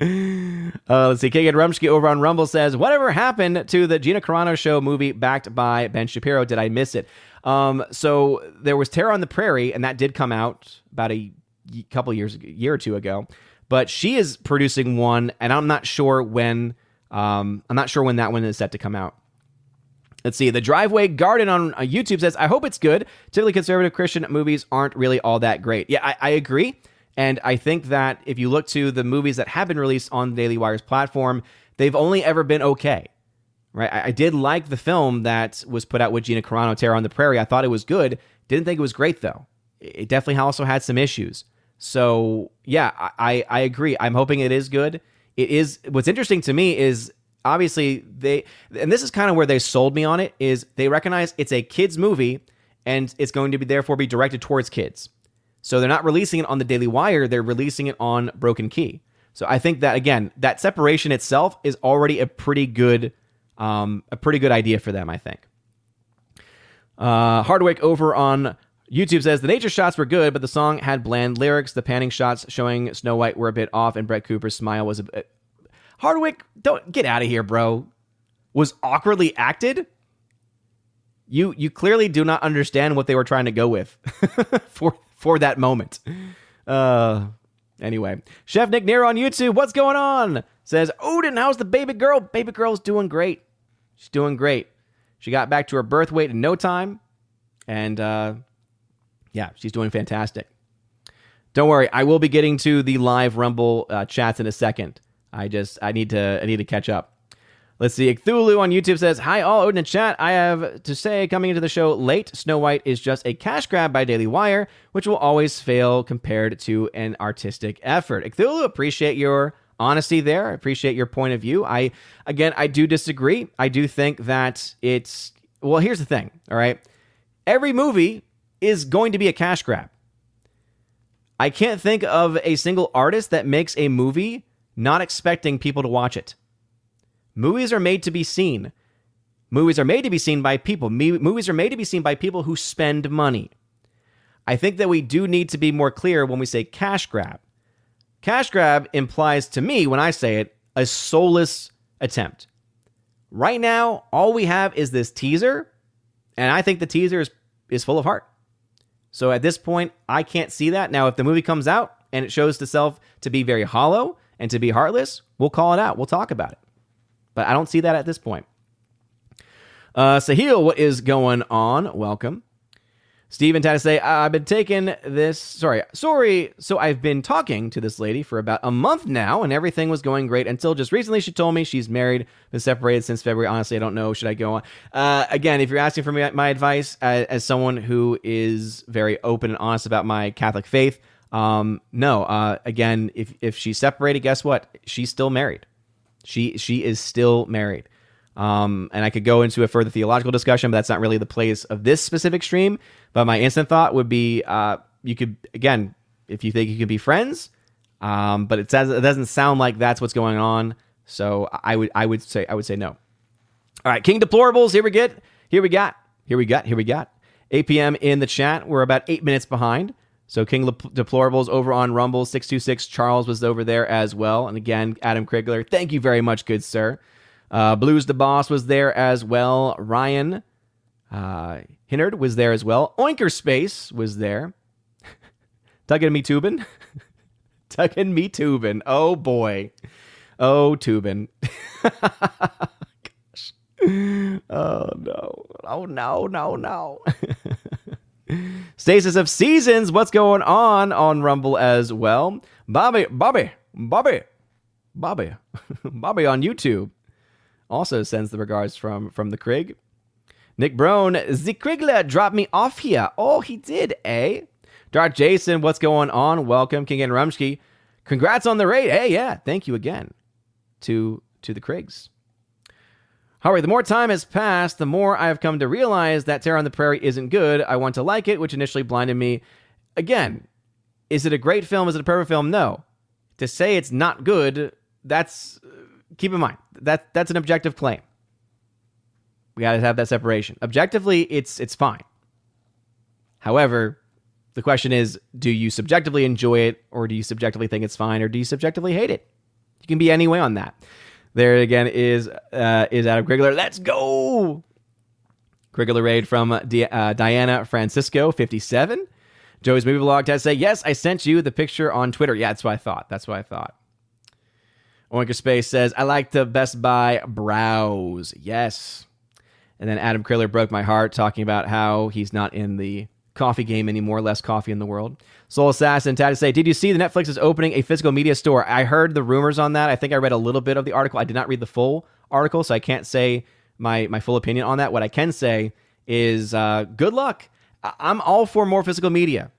Uh, let's see. Kagan Rumsky over on Rumble says, "Whatever happened to the Gina Carano show movie backed by Ben Shapiro? Did I miss it?" Um, so there was Terror on the Prairie, and that did come out about a couple years, year or two ago. But she is producing one, and I'm not sure when. Um, I'm not sure when that one is set to come out. Let's see. The Driveway Garden on uh, YouTube says, "I hope it's good. Typically, conservative Christian movies aren't really all that great." Yeah, I, I agree. And I think that if you look to the movies that have been released on Daily Wire's platform, they've only ever been okay. Right? I, I did like the film that was put out with Gina Carano, Terror on the Prairie. I thought it was good. Didn't think it was great though. It definitely also had some issues. So yeah, I, I agree. I'm hoping it is good. It is. What's interesting to me is obviously they, and this is kind of where they sold me on it. Is they recognize it's a kids movie and it's going to be therefore be directed towards kids. So they're not releasing it on the Daily Wire, they're releasing it on Broken Key. So I think that again, that separation itself is already a pretty good um, a pretty good idea for them, I think. Uh, Hardwick over on YouTube says the nature shots were good, but the song had bland lyrics. The panning shots showing Snow White were a bit off, and Brett Cooper's smile was a bit. Hardwick, don't get out of here, bro. Was awkwardly acted. You you clearly do not understand what they were trying to go with for for that moment. Uh, anyway, Chef Nick Near on YouTube, what's going on? Says, Odin, how's the baby girl? Baby girl's doing great. She's doing great. She got back to her birth weight in no time. And uh, yeah, she's doing fantastic. Don't worry, I will be getting to the live Rumble uh, chats in a second. I just I need to I need to catch up. Let's see. Cthulhu on YouTube says, Hi, all Odin in chat. I have to say, coming into the show late, Snow White is just a cash grab by Daily Wire, which will always fail compared to an artistic effort. Cthulhu, appreciate your honesty there. I appreciate your point of view. I, again, I do disagree. I do think that it's, well, here's the thing, all right? Every movie is going to be a cash grab. I can't think of a single artist that makes a movie not expecting people to watch it. Movies are made to be seen. Movies are made to be seen by people. movies are made to be seen by people who spend money. I think that we do need to be more clear when we say cash grab. Cash grab implies to me, when I say it, a soulless attempt. Right now, all we have is this teaser, and I think the teaser is, is full of heart. So at this point, I can't see that. Now, if the movie comes out and it shows itself to be very hollow and to be heartless, we'll call it out. We'll talk about it. But I don't see that at this point. Uh, Sahil, what is going on? Welcome. Steven to say, I've been taking this, sorry, sorry. So I've been talking to this lady for about a month now, and everything was going great until just recently she told me she's married, been separated since February. Honestly, I don't know. Should I go on? Uh, again, if you're asking for my advice uh, as someone who is very open and honest about my Catholic faith, um, no. Uh, again, if, if she's separated, guess what? She's still married. She she is still married. Um, and I could go into a further theological discussion, but that's not really the place of this specific stream. But my instant thought would be, uh, you could again, if you think you could be friends, um, but it says it doesn't sound like that's what's going on. So I would I would say I would say no. All right, King Deplorables. Here we get. Here we got. Here we got. Here we got. 8 p.m. in the chat. We're about eight minutes behind. So King Deplorables over on Rumble 626. Charles was over there as well. And again, Adam Krigler, thank you very much, good sir. Uh, Blues the Boss was there as well. Ryan uh, Hinnard was there as well. Oinker Space was there. Tugging me tubin. Tugging me tubin. Oh boy. Oh tubin. Gosh. Oh no. Oh no, no, no. Stasis of Seasons, what's going on on Rumble as well? Bobby, Bobby, Bobby, Bobby, Bobby on YouTube also sends the regards from from the Krig. Nick Brown, Zikrigla dropped me off here. Oh, he did, eh? Dark Jason, what's going on? Welcome, King and Rumsky. Congrats on the raid. Hey, yeah, thank you again to to the Krigs. However, the more time has passed, the more I have come to realize that Terror on the Prairie isn't good. I want to like it, which initially blinded me. Again, is it a great film? Is it a perfect film? No. To say it's not good, that's keep in mind that that's an objective claim. We got to have that separation. Objectively, it's it's fine. However, the question is, do you subjectively enjoy it, or do you subjectively think it's fine, or do you subjectively hate it? You can be any way on that. There again is uh, is Adam Krigler. Let's go. Krigler raid from D- uh, Diana Francisco, 57. Joey's movie vlog to say, yes, I sent you the picture on Twitter. Yeah, that's what I thought. That's what I thought. Oinker Space says, I like the Best Buy browse. Yes. And then Adam Krigler broke my heart talking about how he's not in the coffee game anymore, less coffee in the world. Soul Assassin, Tad say, Did you see the Netflix is opening a physical media store? I heard the rumors on that. I think I read a little bit of the article. I did not read the full article, so I can't say my, my full opinion on that. What I can say is uh, good luck. I'm all for more physical media.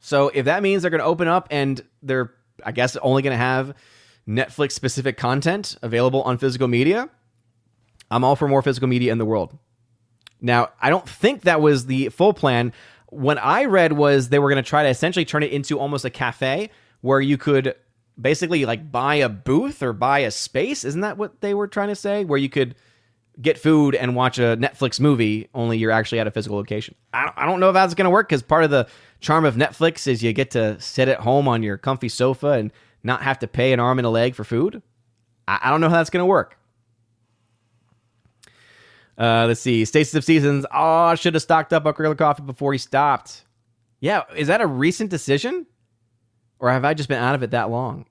So if that means they're going to open up and they're, I guess, only going to have Netflix specific content available on physical media, I'm all for more physical media in the world. Now, I don't think that was the full plan. What I read was they were going to try to essentially turn it into almost a cafe where you could basically like buy a booth or buy a space. Isn't that what they were trying to say? Where you could get food and watch a Netflix movie, only you're actually at a physical location. I don't know if that's going to work because part of the charm of Netflix is you get to sit at home on your comfy sofa and not have to pay an arm and a leg for food. I don't know how that's going to work. Uh, let's see. Stasis of Seasons. Oh, I should have stocked up on Gorilla Coffee before he stopped. Yeah, is that a recent decision? Or have I just been out of it that long?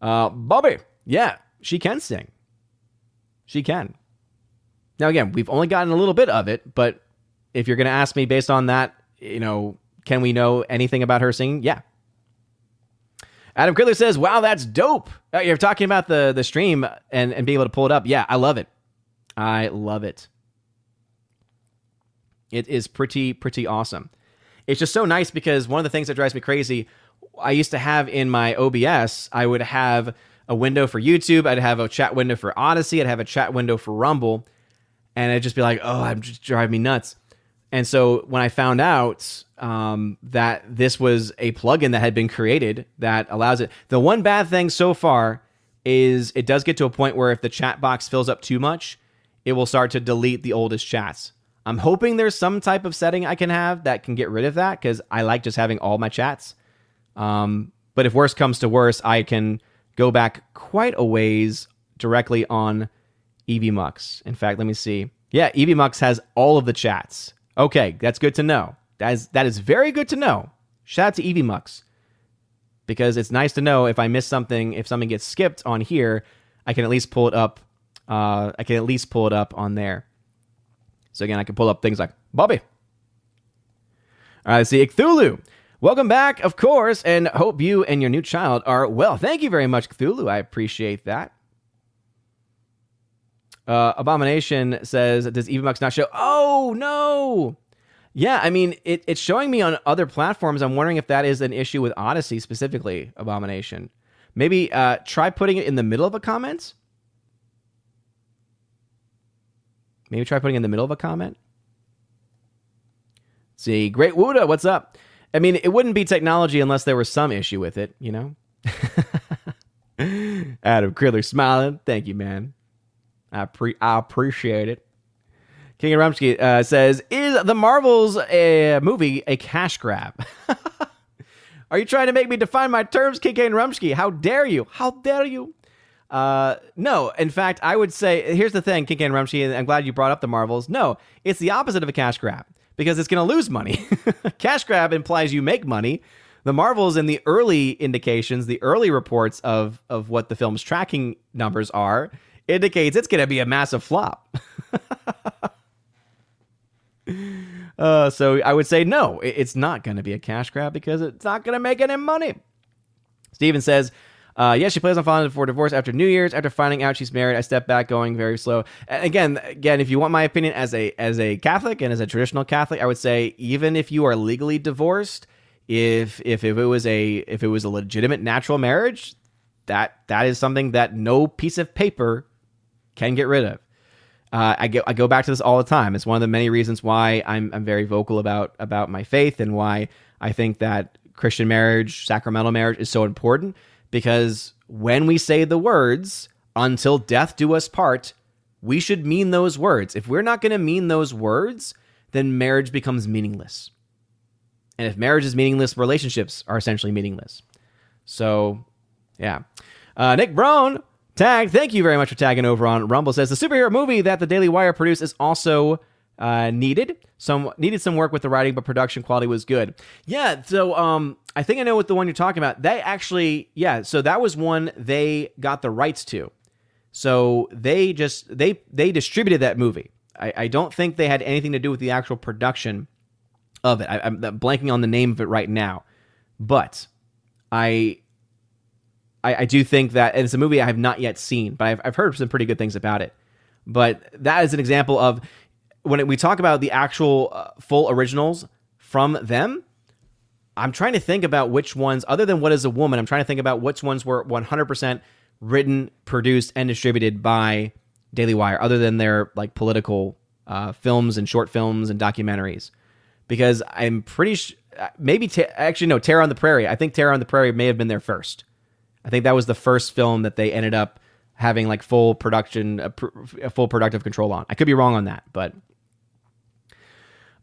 Uh, Bobby. Yeah, she can sing. She can. Now, again, we've only gotten a little bit of it, but if you're going to ask me based on that, you know, can we know anything about her singing? Yeah. Adam Krigler says, "Wow, that's dope." Uh, you're talking about the the stream and and being able to pull it up. Yeah, I love it. I love it. It is pretty pretty awesome. It's just so nice because one of the things that drives me crazy, I used to have in my OBS, I would have a window for YouTube, I'd have a chat window for Odysee, I'd have a chat window for Rumble, and I'd just be like, "Oh, I'm just driving me nuts." And so when I found out um, that this was a plugin that had been created that allows it, the one bad thing so far is it does get to a point where if the chat box fills up too much, it will start to delete the oldest chats. I'm hoping there's some type of setting I can have that can get rid of that because I like just having all my chats. Um, but if worse comes to worse, I can go back quite a ways directly on EVMux. In fact, let me see. Yeah, EVMux has all of the chats. Okay, that's good to know. That is that is very good to know. Shout out to EVMux. Because it's nice to know if I miss something, if something gets skipped on here, I can at least pull it up. Uh, I can at least pull it up on there. So again, I can pull up things like Bobby. All right, see. Cthulhu. Welcome back, of course, and hope you and your new child are well. Thank you very much, Cthulhu. I appreciate that. Uh, Abomination says, "Does EVMux not show?" Oh no. Yeah, I mean, it, it's showing me on other platforms. I'm wondering if that is an issue with Odysee specifically. Abomination. Maybe uh, try putting it in the middle of a comment. Maybe try putting in the middle of a comment. see, Great Wuda, what's up? I mean, it wouldn't be technology unless there was some issue with it, you know? Adam Krigler smiling. Thank you, man. I pre I appreciate it. King Rumsky uh, says, "Is the Marvels a movie a cash grab?" Are you trying to make me define my terms, KK and Rumsky? How dare you? How dare you? Uh, no, in fact, I would say here's the thing, KK and Rumsky, and I'm glad you brought up the Marvels. No, it's the opposite of a cash grab because it's going to lose money. cash grab implies you make money. The Marvels in the early indications, the early reports of of what the film's tracking numbers are, indicates it's going to be a massive flop. uh, so I would say no, it's not going to be a cash grab because it's not going to make any money. Steven says, uh, yes, she plays on filing for divorce after New Year's. After finding out she's married, I step back, going very slow. And again, again, if you want my opinion as a as a Catholic and as a traditional Catholic, I would say even if you are legally divorced, if if if it was a if it was a legitimate natural marriage, that that is something that no piece of paper can get rid of. Uh, I go I go back to this all the time. It's one of the many reasons why I'm I'm very vocal about about my faith and why I think that Christian marriage, sacramental marriage, is so important because when we say the words, until death do us part, we should mean those words. If we're not going to mean those words, then marriage becomes meaningless. And if marriage is meaningless, relationships are essentially meaningless. So, yeah. Uh, Nick Brown tagged. Thank you very much for tagging over on Rumble. Says the superhero movie that the Daily Wire produced is also uh, needed. Some needed some work with the writing, but production quality was good. Yeah. So, um, I think I know what the one you're talking about. They actually, yeah. So that was one they got the rights to. So they just they they distributed that movie. I, I don't think they had anything to do with the actual production of it. I, am blanking on the name of it right now, but I, I, I do think that it's a movie I have not yet seen, but I've I've heard some pretty good things about it. But that is an example of when we talk about the actual uh, full originals from them. I'm trying to think about which ones, other than What is a Woman, I'm trying to think about which ones were 100% written, produced, and distributed by Daily Wire, other than their like political uh, films and short films and documentaries, because I'm pretty sh- maybe ta- actually no Terror on the Prairie. I think Terror on the Prairie may have been their first. I think that was the first film that they ended up having like full production, a, pr- full productive control on. I could be wrong on that, but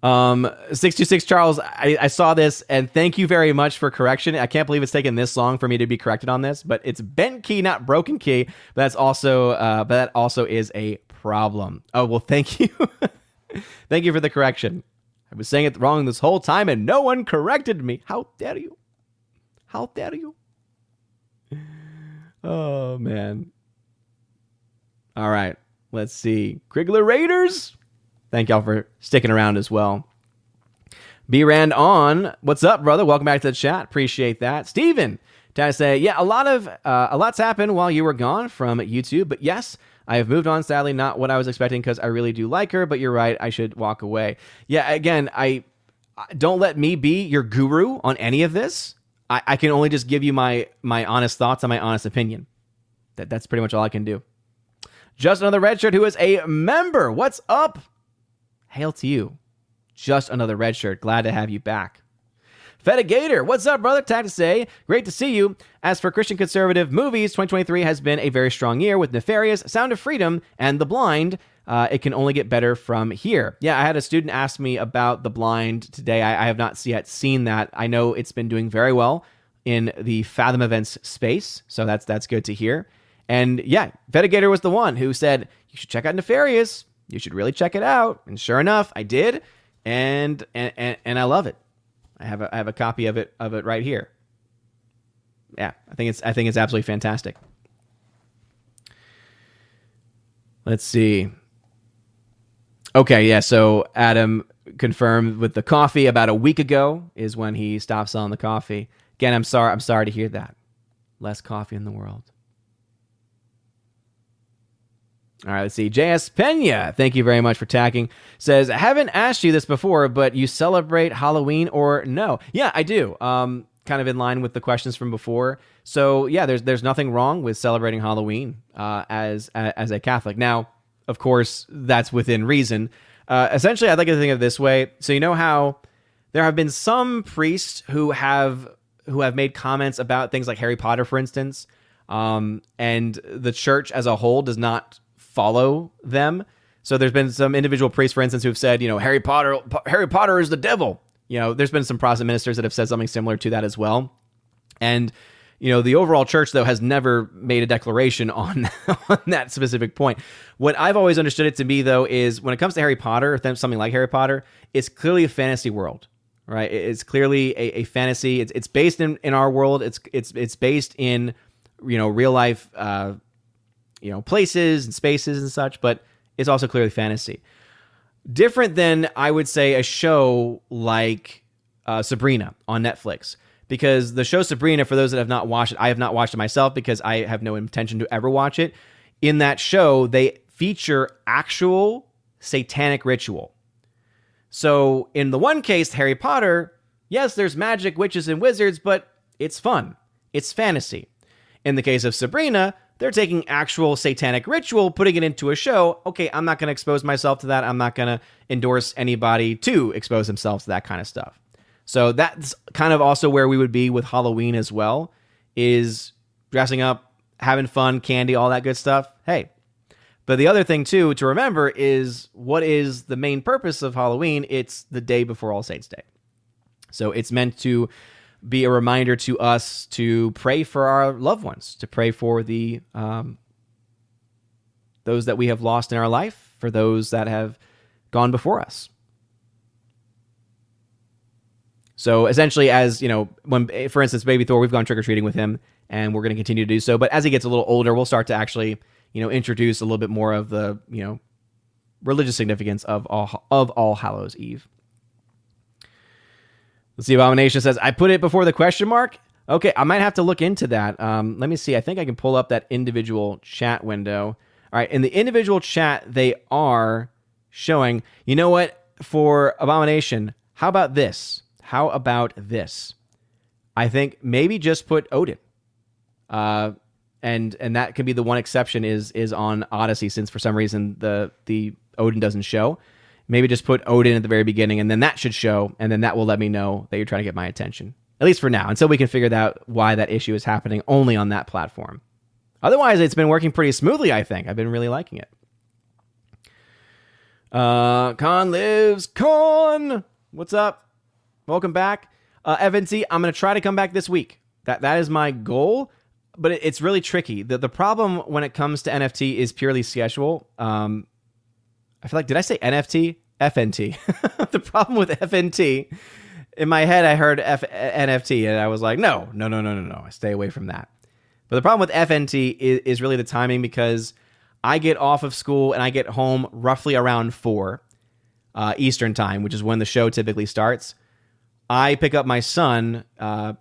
um, 626 Charles, I, I, saw this and thank you very much for correction. I can't believe it's taken this long for me to be corrected on this, but it's bent key, not broken key. But that's also, uh, but that also is a problem. Oh, well, thank you. thank you for the correction. I was saying it wrong this whole time and no one corrected me. How dare you? How dare you? Oh, man. All right. Let's see. Krigler Raiders. Thank y'all for sticking around as well. B Rand on. What's up, brother? Welcome back to the chat. Appreciate that. Steven, to say, yeah, a lot of uh, a lot's happened while you were gone from YouTube, but yes, I have moved on. Sadly, not what I was expecting because I really do like her. But you're right, I should walk away. Yeah, again, I don't let me be your guru on any of this. I, I can only just give you my my honest thoughts and my honest opinion. That that's pretty much all I can do. Just another red shirt who is a member. What's up? Hail to you. Just another red shirt. Glad to have you back. Feta Gator, what's up, brother? Time to say, great to see you. As for Christian conservative movies, 2023 has been a very strong year with Nefarious, Sound of Freedom, and The Blind. Uh, it can only get better from here. Yeah, I had a student ask me about The Blind today. I, I have not yet seen that. I know it's been doing very well in the Fathom events space, so that's that's good to hear. And yeah, Feta Gator was the one who said you should check out Nefarious you should really check it out. And sure enough, I did, and and and, and I love it. I have a, I have a copy of it of it right here. Yeah, I think it's I think it's absolutely fantastic. Let's see. Okay, yeah. So Adam confirmed with the coffee about a week ago is when he stopped selling the coffee. Again, I'm sorry. I'm sorry to hear that. Less coffee in the world. All right, let's see. JS Pena, thank you very much for tagging. Says, I haven't asked you this before, but you celebrate Halloween or no? Yeah, I do. Um, kind of in line with the questions from before. So yeah, there's there's nothing wrong with celebrating Halloween uh, as as a Catholic. Now, of course, that's within reason. Uh, essentially, I'd like to think of it this way. So you know how there have been some priests who have who have made comments about things like Harry Potter, for instance, um, and the church as a whole does not follow them. So there's been some individual priests, for instance, who have said, you know, Harry Potter, Harry Potter is the devil. You know, there's been some Protestant ministers that have said something similar to that as well. And you know, the overall church though has never made a declaration on on that specific point. What I've always understood it to be though is when it comes to Harry Potter, something like Harry Potter, it's clearly a fantasy world, right? It's clearly a, a fantasy. It's it's based in in our world. It's it's it's based in you know real life uh, you know places and spaces and such, but it's also clearly fantasy. Different than I would say a show like uh, Sabrina on Netflix, because the show Sabrina, for those that have not watched it, I have not watched it myself because I have no intention to ever watch it. In that show, they feature actual satanic ritual. So in the one case, Harry Potter, yes, there's magic, witches, and wizards, but it's fun. It's fantasy. In the case of Sabrina, they're taking actual satanic ritual, putting it into a show. Okay, I'm not going to expose myself to that. I'm not going to endorse anybody to expose themselves to that kind of stuff. So that's kind of also where we would be with Halloween as well. Is dressing up, having fun, candy, all that good stuff. Hey. But the other thing too to remember is what is the main purpose of Halloween? It's the day before All Saints Day. So it's meant to be a reminder to us to pray for our loved ones, to pray for the um, those that we have lost in our life, for those that have gone before us. So essentially, as you know, when for instance, Baby Thor, we've gone trick or treating with him, and we're going to continue to do so. But as he gets a little older, we'll start to actually, you know, introduce a little bit more of the, you know, religious significance of all of All Hallows Eve. Let's see. Abomination says, "I put it before the question mark." Okay, I might have to look into that. Um, let me see. I think I can pull up that individual chat window. All right, in the individual chat, they are showing. You know what? For Abomination, how about this? How about this? I think maybe just put Odin. Uh, and and that could be the one exception is is on Odysee since for some reason the the Odin doesn't show. Maybe just put Odin at the very beginning and then that should show and then that will let me know that you're trying to get my attention. At least for now, until we can figure out why that issue is happening only on that platform. Otherwise, it's been working pretty smoothly, I think. I've been really liking it. Uh, Con lives. Con! What's up? Welcome back. Uh, I'm going to try to come back this week. That That is my goal, but it, it's really tricky. The, the problem when it comes to NFT is purely schedule. Um, I feel like, did I say NFT? FNT. the problem with FNT, in my head, I heard F- NFT, and I was like, no, no, no, no, no, no. I stay away from that. But the problem with FNT is, is really the timing because I get off of school and I get home roughly around four uh, Eastern time, which is when the show typically starts. I pick up my son uh,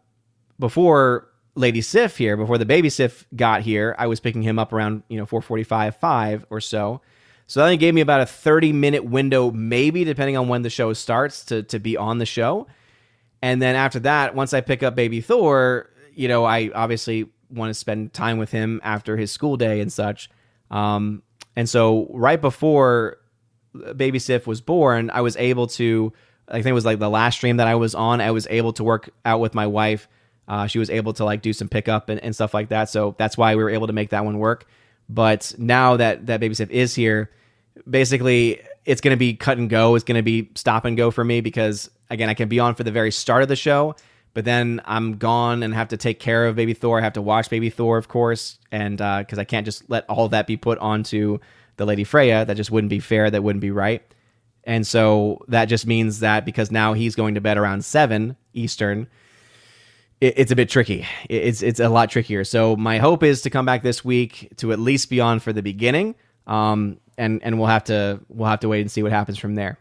before Lady Sif here, before the baby Sif got here. I was picking him up around you know 4:45, five or so. So that gave me about a 30 minute window, maybe depending on when the show starts, to to be on the show. And then after that, once I pick up baby Thor, you know, I obviously want to spend time with him after his school day and such. Um, and so right before baby Sif was born, I was able to I think it was like the last stream that I was on. I was able to work out with my wife. Uh, she was able to like do some pickup and, and stuff like that. So that's why we were able to make that one work. But now that that Baby Sif is here, basically it's going to be cut and go. It's going to be stop and go for me because again, I can be on for the very start of the show, but then I'm gone and have to take care of Baby Thor. I have to watch Baby Thor, of course, and because uh, I can't just let all that be put onto the Lady Freya. That just wouldn't be fair. That wouldn't be right. And so that just means that because now he's going to bed around seven Eastern, it, it's a bit tricky. It's it's a lot trickier. So my hope is to come back this week to at least be on for the beginning. Um, and and we'll have to we'll have to wait and see what happens from there.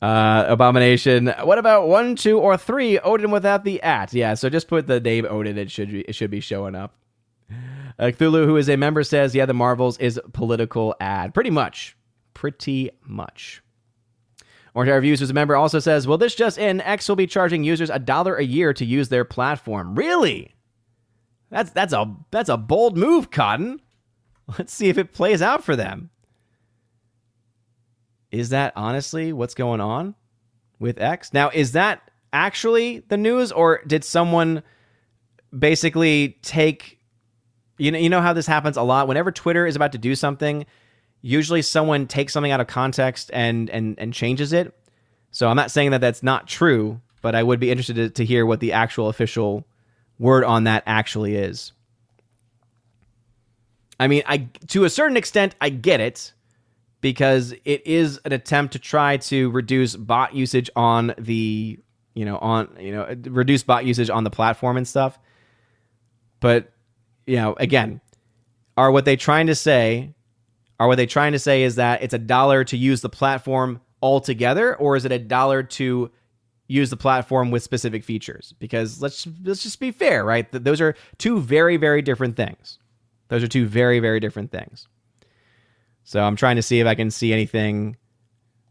Uh, Abomination. What about one, two, or three? Odin without the at. Yeah, so just put the name Odin. It should be, it should be showing up. Uh, Cthulhu, who is a member, says, "Yeah, the Marvels is political ad. Pretty much, pretty much." Orange Reviews, who's a member, also says, "Will this just in? X will be charging users a dollar a year to use their platform. Really? That's that's a that's a bold move, Cotton. Let's see if it plays out for them. Is that honestly what's going on with X? Now, is that actually the news, or did someone basically take you know, you know how this happens a lot. Whenever Twitter is about to do something, usually someone takes something out of context and and and changes it. So I'm not saying that that's not true, but I would be interested to, to hear what the actual official word on that actually is. I mean, I to a certain extent I get it because it is an attempt to try to reduce bot usage on the, you know, on, you know, reduce bot usage on the platform and stuff. But you know, again, are what they trying to say? Are what they trying to say is that it's a dollar to use the platform altogether, or is it a dollar to use the platform with specific features? Because let's let's just be fair, right? Those are two very very different things. Those are two very very different things. So I'm trying to see if I can see anything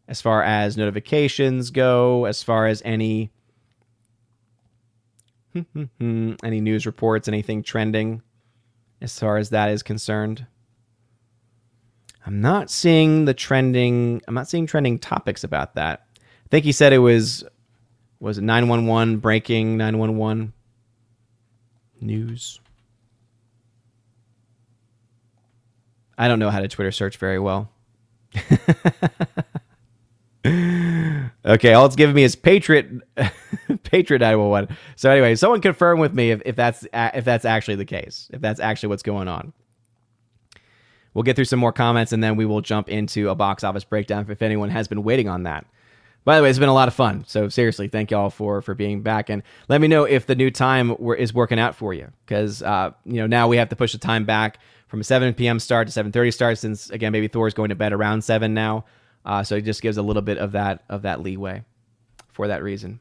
as far as notifications go, as far as any any news reports, anything trending as far as that is concerned. I'm not seeing the trending. I'm not seeing trending topics about that. I think he said it was was it 911 breaking 911. News. I don't know how to Twitter search very well. okay, all it's giving me is Patriot Patriot 911. So anyway, someone confirm with me if, if that's if that's actually the case, if that's actually what's going on. We'll get through some more comments and then we will jump into a box office breakdown if anyone has been waiting on that. By the way, it's been a lot of fun. So seriously, thank y'all for for being back and let me know if the new time is working out for you because uh, you know now we have to push the time back from a 7 p.m. start to 7:30 start since again maybe Thor is going to bed around seven now. Uh, so it just gives a little bit of that of that leeway for that reason.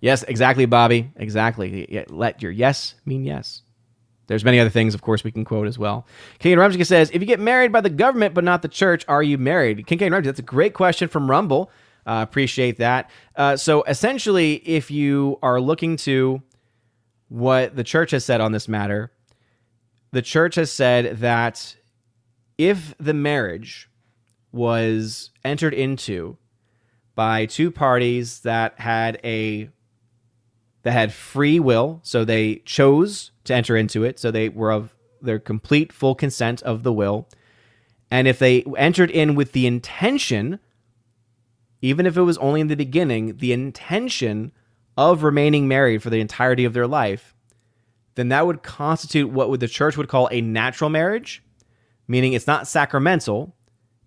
Yes, exactly, Bobby. Exactly. Let your yes mean yes. There's many other things, of course, we can quote as well. King Rumsky says, "If you get married by the government but not the church, are you married?" King Ramsey, that's a great question from Rumble. Uh, appreciate that. Uh, so essentially, if you are looking to what the church has said on this matter, the church has said that if the marriage was entered into by two parties that had a that had free will, so they chose to enter into it, so they were of their complete full consent of the will. And if they entered in with the intention, even if it was only in the beginning, the intention of remaining married for the entirety of their life, then that would constitute what would the church would call a natural marriage, meaning it's not sacramental,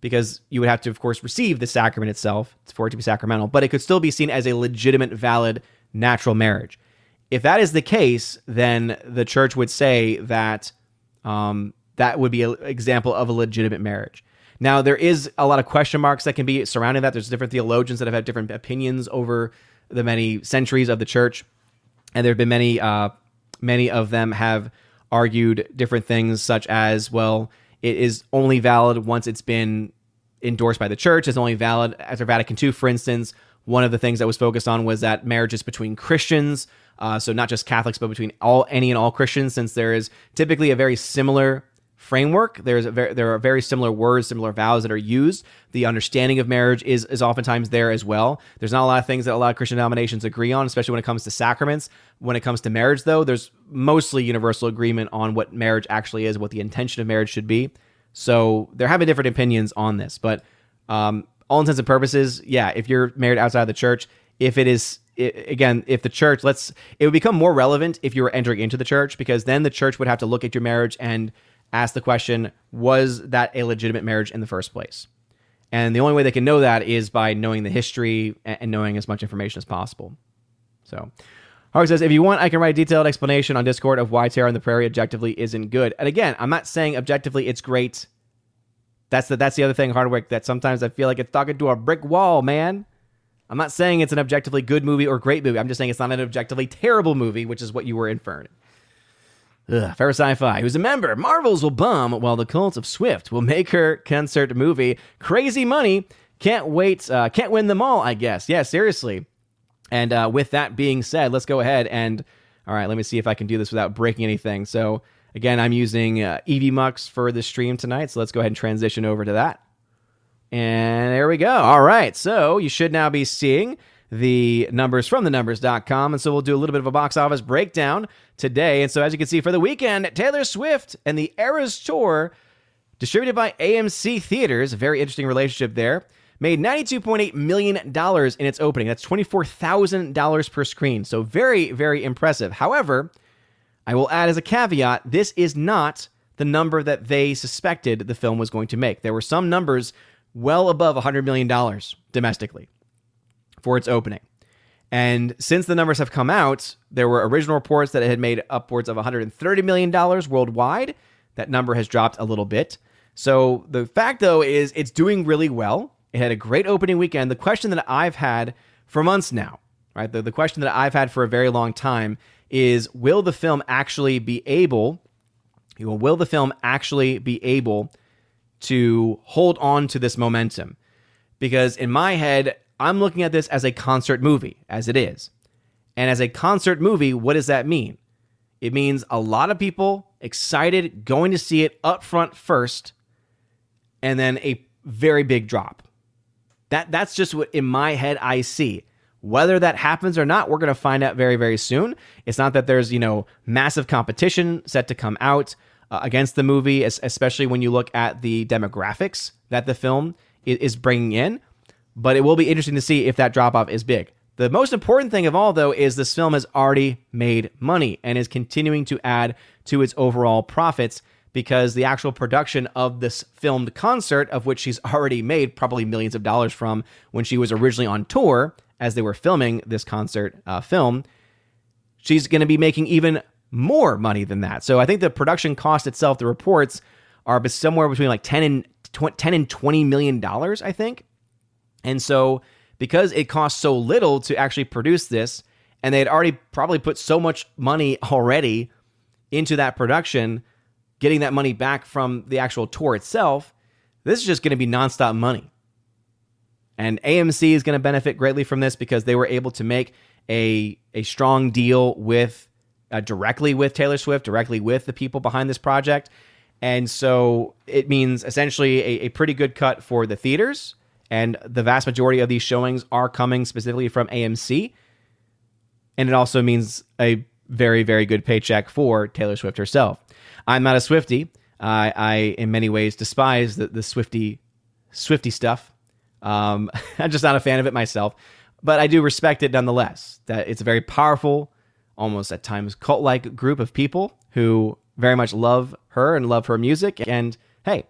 because you would have to, of course, receive the sacrament itself for it to be sacramental, but it could still be seen as a legitimate, valid, natural marriage. If that is the case, then the church would say that um, that would be an example of a legitimate marriage. Now, there is a lot of question marks that can be surrounding that. There's different theologians that have had different opinions over the many centuries of the church, and there have been many, uh, many of them have argued different things, such as, well, it is only valid once it's been endorsed by the church. It's only valid after Vatican II, for instance. One of the things that was focused on was that marriages between Christians, uh, so not just Catholics, but between all any and all Christians, since there is typically a very similar framework. There's there are very similar words, similar vows that are used. The understanding of marriage is is oftentimes there as well. There's not a lot of things that a lot of Christian denominations agree on, especially when it comes to sacraments. When it comes to marriage, though, there's mostly universal agreement on what marriage actually is, what the intention of marriage should be. So they're having different opinions on this, but um, all intents and purposes, yeah, if you're married outside of the church, if it is it, again, if the church, let's, it would become more relevant if you were entering into the church because then the church would have to look at your marriage and ask the question, was that a legitimate marriage in the first place? And the only way they can know that is by knowing the history and knowing as much information as possible. So, Hark says, if you want, I can write a detailed explanation on Discord of why Terror on the Prairie objectively isn't good. And again, I'm not saying objectively it's great. That's the that's the other thing, Hardwick, that sometimes I feel like it's talking to a brick wall, man. I'm not saying it's an objectively good movie or great movie. I'm just saying it's not an objectively terrible movie, which is what you were inferring. Ugh, Sci-Fi, who's a member, Marvels will bum while the cult of Swift will make her concert movie. Crazy money. Can't wait. Uh, can't win them all, I guess. Yeah, seriously. And uh, with that being said, let's go ahead and all right, let me see if I can do this without breaking anything. So again, I'm using uh, EVMux for the stream tonight. So let's go ahead and transition over to that. And there we go. All right. So you should now be seeing the numbers from the numbers.com. And so we'll do a little bit of a box office breakdown today. And so as you can see for the weekend, Taylor Swift and the Eras Tour, distributed by AMC Theaters, a very interesting relationship there made $92.8 million in its opening. That's $24,000 per screen. So very, very impressive. However, I will add as a caveat this is not the number that they suspected the film was going to make. There were some numbers well above $100 million domestically for its opening. And since the numbers have come out, there were original reports that it had made upwards of $130 million worldwide. That number has dropped a little bit. So the fact, though, is it's doing really well. It had a great opening weekend. The question that I've had for months now, right? The, the question that I've had for a very long time is will the film actually be able, will the film actually be able to hold on to this momentum? Because in my head, I'm looking at this as a concert movie, as it is. And as a concert movie, what does that mean? It means a lot of people excited going to see it up front first, and then a very big drop. That that's just what in my head I see. Whether that happens or not, we're going to find out very, very soon. It's not that there's, you know, massive competition set to come out uh, against the movie, especially when you look at the demographics that the film is bringing in. But it will be interesting to see if that drop off is big. The most important thing of all, though, is this film has already made money and is continuing to add to its overall profits because the actual production of this filmed concert, of which she's already made probably millions of dollars from when she was originally on tour, as they were filming this concert uh, film, she's going to be making even more money than that. So I think the production cost itself, the reports are somewhere between like 10 and 20, 10 and 20 million dollars, I think. And so because it costs so little to actually produce this and they had already probably put so much money already into that production, getting that money back from the actual tour itself, this is just going to be nonstop money. And AMC is going to benefit greatly from this because they were able to make a a strong deal with uh, directly with Taylor Swift, directly with the people behind this project. And so it means essentially a, a pretty good cut for the theaters. And the vast majority of these showings are coming specifically from AMC. And it also means a very, very good paycheck for Taylor Swift herself. I'm not a Swifty. Uh, I, in many ways, despise the, the Swifty, Swifty stuff. Um, I'm just not a fan of it myself, but I do respect it nonetheless. That it's a very powerful, almost at times cult like group of people who very much love her and love her music. And hey,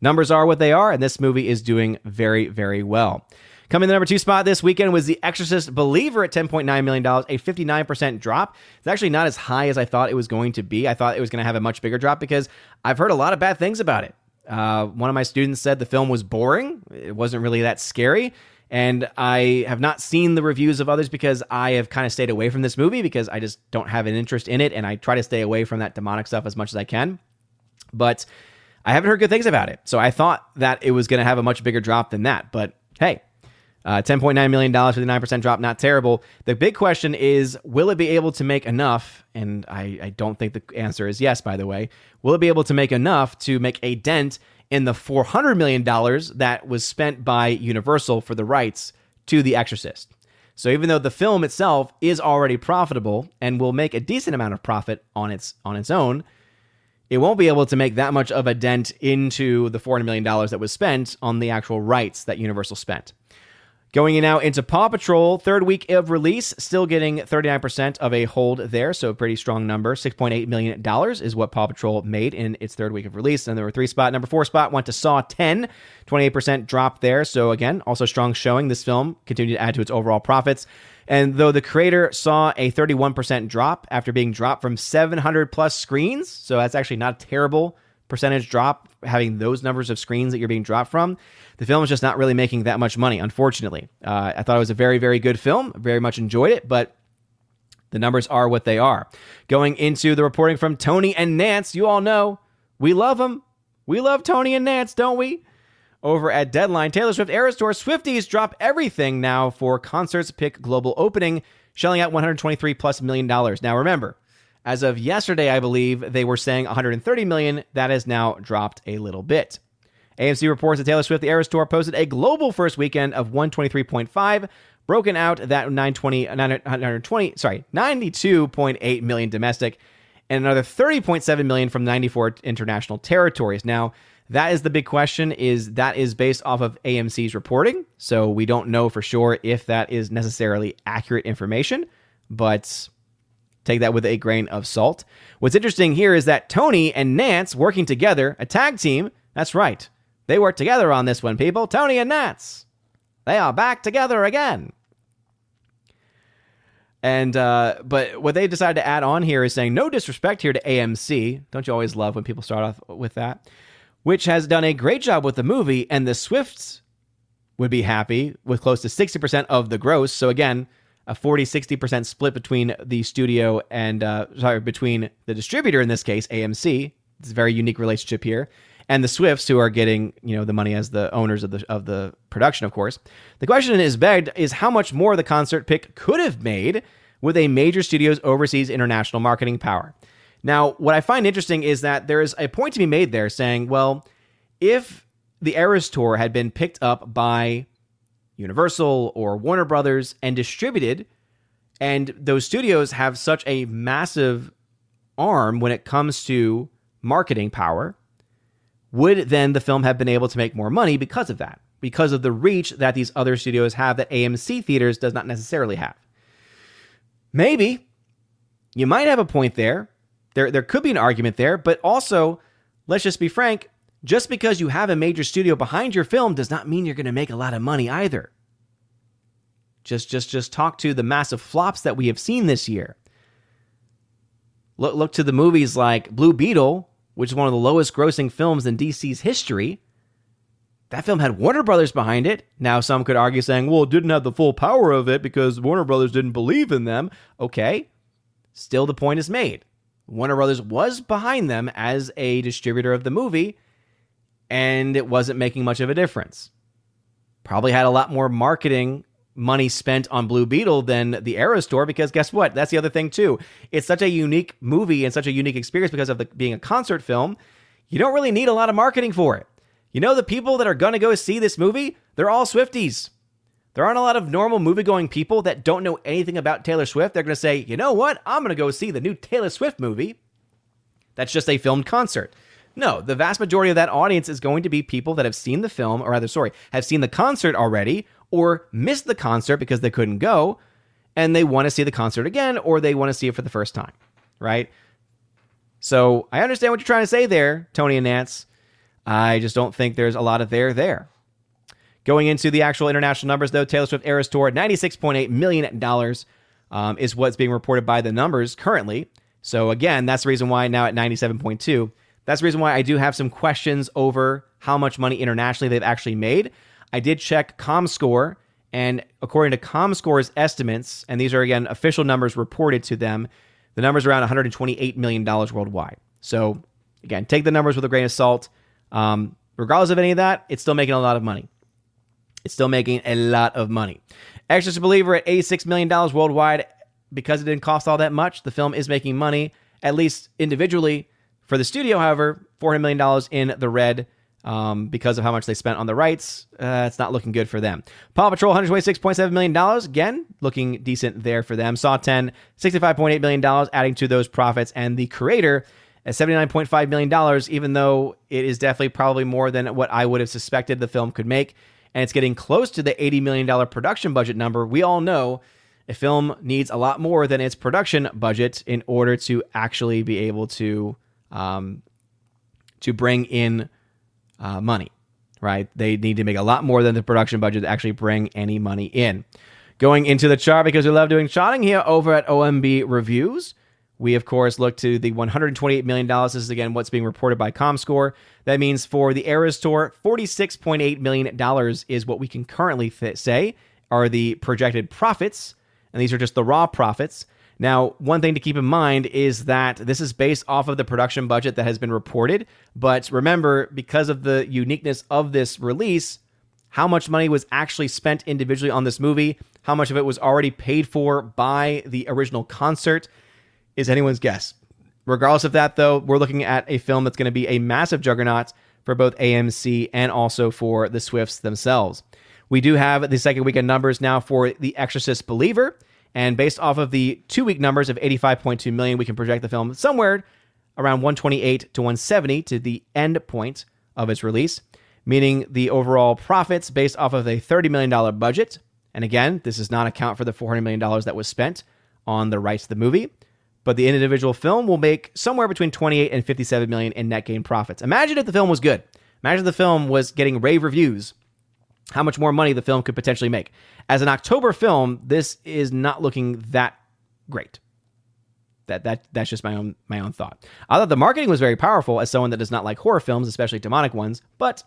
numbers are what they are, and this movie is doing very, very well. Coming in the number two spot this weekend was The Exorcist Believer at $10.9 million, a 59% drop. It's actually not as high as I thought it was going to be. I thought it was going to have a much bigger drop because I've heard a lot of bad things about it. Uh, one of my students said the film was boring. It wasn't really that scary. And I have not seen the reviews of others because I have kind of stayed away from this movie because I just don't have an interest in it. And I try to stay away from that demonic stuff as much as I can. But I haven't heard good things about it. So I thought that it was going to have a much bigger drop than that. But hey, uh, $10.9 million, 59% drop, not terrible. The big question is will it be able to make enough? And I, I don't think the answer is yes, by the way. Will it be able to make enough to make a dent in the $400 million that was spent by Universal for the rights to The Exorcist? So even though the film itself is already profitable and will make a decent amount of profit on its on its own, it won't be able to make that much of a dent into the $400 million that was spent on the actual rights that Universal spent. Going in now into Paw Patrol, third week of release, still getting 39% of a hold there, so a pretty strong number. $6.8 million is what Paw Patrol made in its third week of release. And there were three spot. Number four spot went to Saw 10, 28% drop there. So again, also strong showing. This film continued to add to its overall profits. And though the creator saw a 31% drop after being dropped from 700 plus screens, so that's actually not a terrible percentage drop having those numbers of screens that you're being dropped from. The film is just not really making that much money, unfortunately. Uh, I thought it was a very, very good film. Very much enjoyed it, but the numbers are what they are. Going into the reporting from Tony and Nance, you all know we love them. We love Tony and Nance, don't we? Over at Deadline, Taylor Swift Eras Tour Swifties drop everything now for concerts pick global opening, shelling out 123 plus million dollars. Now remember, as of yesterday, I believe they were saying 130 million. That has now dropped a little bit. AMC reports that Taylor Swift the Eras Tour posted a global first weekend of 123.5, broken out that 920, 920 sorry, 92.8 million domestic, and another 30.7 million from 94 international territories. Now, that is the big question is that is based off of AMC's reporting. So we don't know for sure if that is necessarily accurate information, but Take that with a grain of salt. What's interesting here is that Tony and Nance working together, a tag team. That's right. They work together on this one, people. Tony and Nance. They are back together again. And uh, but what they decided to add on here is saying no disrespect here to AMC. Don't you always love when people start off with that? Which has done a great job with the movie, and the Swifts would be happy with close to 60% of the gross. So again, a 40 60% split between the studio and uh, sorry between the distributor in this case AMC it's a very unique relationship here. And the Swifts who are getting you know the money as the owners of the of the production of course. The question is begged is how much more the concert pick could have made with a major studio's overseas international marketing power now what I find interesting is that there is a point to be made there saying well if the Eras tour had been picked up by Universal or Warner Brothers and distributed. And those studios have such a massive arm when it comes to marketing power. Would then the film have been able to make more money because of that? Because of the reach that these other studios have that AMC theaters does not necessarily have? Maybe. You might have a point there. There, there could be an argument there, but also, let's just be frank, just because you have a major studio behind your film does not mean you're going to make a lot of money either. Just just just talk to the massive flops that we have seen this year. Look look to the movies like Blue Beetle, which is one of the lowest grossing films in DC's history. That film had Warner Brothers behind it. Now some could argue saying, "Well, it didn't have the full power of it because Warner Brothers didn't believe in them." Okay. Still the point is made. Warner Brothers was behind them as a distributor of the movie and it wasn't making much of a difference. Probably had a lot more marketing money spent on Blue Beetle than the Eras Tour because guess what? That's the other thing too. It's such a unique movie and such a unique experience because of the, being a concert film. You don't really need a lot of marketing for it. You know, the people that are going to go see this movie, they're all Swifties. There aren't a lot of normal movie going people that don't know anything about Taylor Swift. They're going to say, you know what? I'm going to go see the new Taylor Swift movie. That's just a filmed concert. No, the vast majority of that audience is going to be people that have seen the film, or rather, sorry, have seen the concert already, or missed the concert because they couldn't go, and they want to see the concert again, or they want to see it for the first time, right? So I understand what you're trying to say there, Tony and Nance. I just don't think there's a lot of there there. Going into the actual international numbers, though, Taylor Swift Eras Tour, $96.8 million um, is what's being reported by the numbers currently. So again, that's the reason why now at 97.2 that's the reason why I do have some questions over how much money internationally they've actually made. I did check ComScore, and according to ComScore's estimates, and these are again official numbers reported to them, the number's around $128 million worldwide. So again, take the numbers with a grain of salt. Um, regardless of any of that, it's still making a lot of money. It's still making a lot of money. Exorcist Believer at $86 million worldwide. Because it didn't cost all that much, the film is making money, at least individually, for the studio, however, $400 million in the red um, because of how much they spent on the rights. Uh, it's not looking good for them. Paw Patrol, $126.7 million. Again, looking decent there for them. Saw 10, $65.8 million, adding to those profits. And the creator at $79.5 million, even though it is definitely probably more than what I would have suspected the film could make. And it's getting close to the $80 million production budget number. We all know a film needs a lot more than its production budget in order to actually be able to um, to bring in uh, money, right? They need to make a lot more than the production budget to actually bring any money in. Going into the chart because we love doing charting here over at OMB Reviews. We, of course, look to the $128 million. This is, again, what's being reported by ComScore. That means for the Eras Tour, $46.8 million is what we can currently th- say are the projected profits. And these are just the raw profits. Now, one thing to keep in mind is that this is based off of the production budget that has been reported. But remember, because of the uniqueness of this release, how much money was actually spent individually on this movie, how much of it was already paid for by the original concert, is anyone's guess. Regardless of that, though, we're looking at a film that's going to be a massive juggernaut for both AMC and also for the Swifts themselves. We do have the second weekend numbers now for The Exorcist Believer. And based off of the two week numbers of 85.2 million, we can project the film somewhere around 128 to 170 to the end point of its release, meaning the overall profits based off of a $30 million budget. And again, this does not account for the $400 million that was spent on the rights to the movie. But the individual film will make somewhere between 28 and 57 million in net gain profits. Imagine if the film was good. Imagine if the film was getting rave reviews how much more money the film could potentially make. As an October film, this is not looking that great. That, that that's just my own my own thought. I thought the marketing was very powerful as someone that does not like horror films, especially demonic ones, but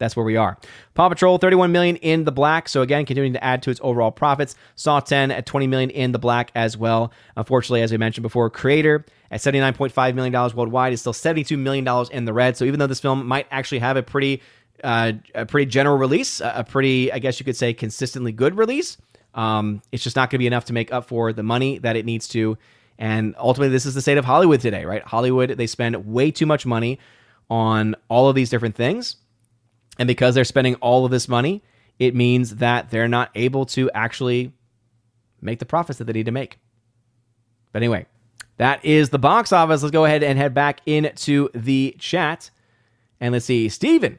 that's where we are. Paw Patrol 31 million in the black, so again continuing to add to its overall profits. Saw 10 at 20 million in the black as well. Unfortunately, as we mentioned before, Creator at 79.5 million dollars worldwide is still 72 million dollars in the red. So even though this film might actually have a pretty uh, a pretty general release, a pretty, I guess you could say, consistently good release. Um, it's just not going to be enough to make up for the money that it needs to. And ultimately, this is the state of Hollywood today, right? Hollywood, they spend way too much money on all of these different things. And because they're spending all of this money, it means that they're not able to actually make the profits that they need to make. But anyway, that is the box office. Let's go ahead and head back into the chat. And let's see. Steven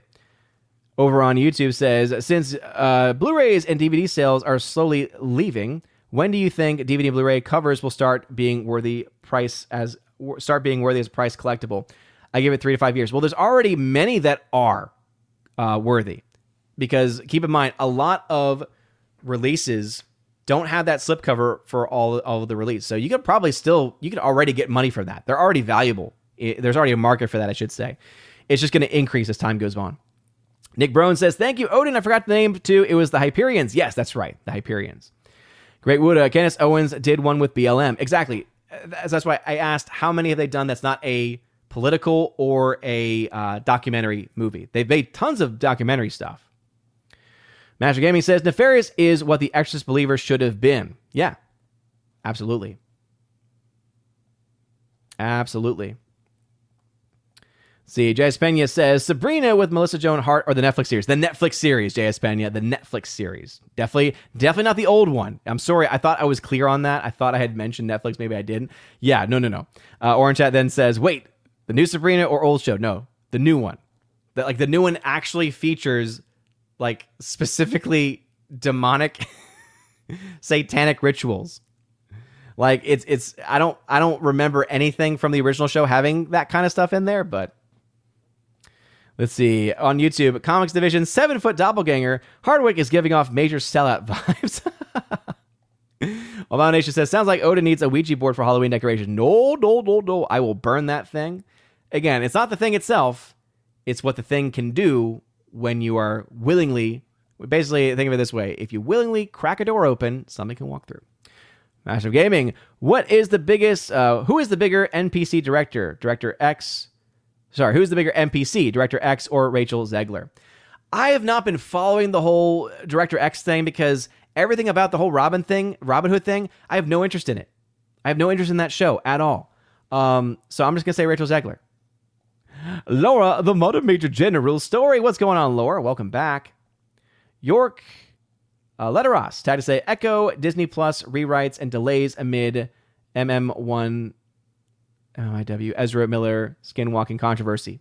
over on YouTube says Since uh, Blu rays and DVD sales are slowly leaving, when do you think DVD Blu ray covers will start being worthy price as start being worthy as price collectible? I give it three to five years. Well, there's already many that are uh, worthy because keep in mind, a lot of releases don't have that slipcover for all, all of the release. So you could probably still, you could already get money for that. They're already valuable. It, there's already a market for that, I should say. It's just going to increase as time goes on. Nick Brown says, Thank you, Odin. I forgot the name too. It was the Hyperions. Yes, that's right. The Hyperions. Great. Uh, Candace Owens did one with BLM. Exactly. That's why I asked how many have they done that's not a political or a uh, documentary movie. They've made tons of documentary stuff. Master Gaming says Nefarious is what the Exorcist believer should have been. Yeah, absolutely. Absolutely. See, J.S. Pena says Sabrina with Melissa Joan Hart or the Netflix series. The Netflix series, J.S. Pena, the Netflix series. Definitely, definitely not the old one. I'm sorry. I thought I was clear on that. I thought I had mentioned Netflix. Maybe I didn't. Yeah, no, no, no. Uh, Orange Hat then says, wait, the new Sabrina or old show? No, the new one. That like the new one actually features like specifically demonic satanic rituals. Like it's it's I don't I don't remember anything from the original show having that kind of stuff in there, but let's see on YouTube Comics Division seven foot doppelganger Hardwick is giving off major sellout vibes. Nation says sounds like Odin needs a Ouija board for Halloween decoration. No, no, no, no. I will burn that thing. Again, it's not the thing itself; it's what the thing can do when you are willingly, basically, think of it this way if you willingly crack a door open, something can walk through. Master of Gaming, what is the biggest, uh, who is the bigger NPC director? Director X, sorry, who's the bigger NPC, Director X or Rachel Zegler? I have not been following the whole Director X thing because everything about the whole Robin thing, Robin Hood thing, I have no interest in it. I have no interest in that show at all. Um, so I'm just gonna say Rachel Zegler. Laura, the Mother Major General story. What's going on, Laura? Welcome back. York, uh, Letteros, tag to say Echo, Disney Plus rewrites and delays amid MM1 MIW Ezra Miller skinwalking controversy.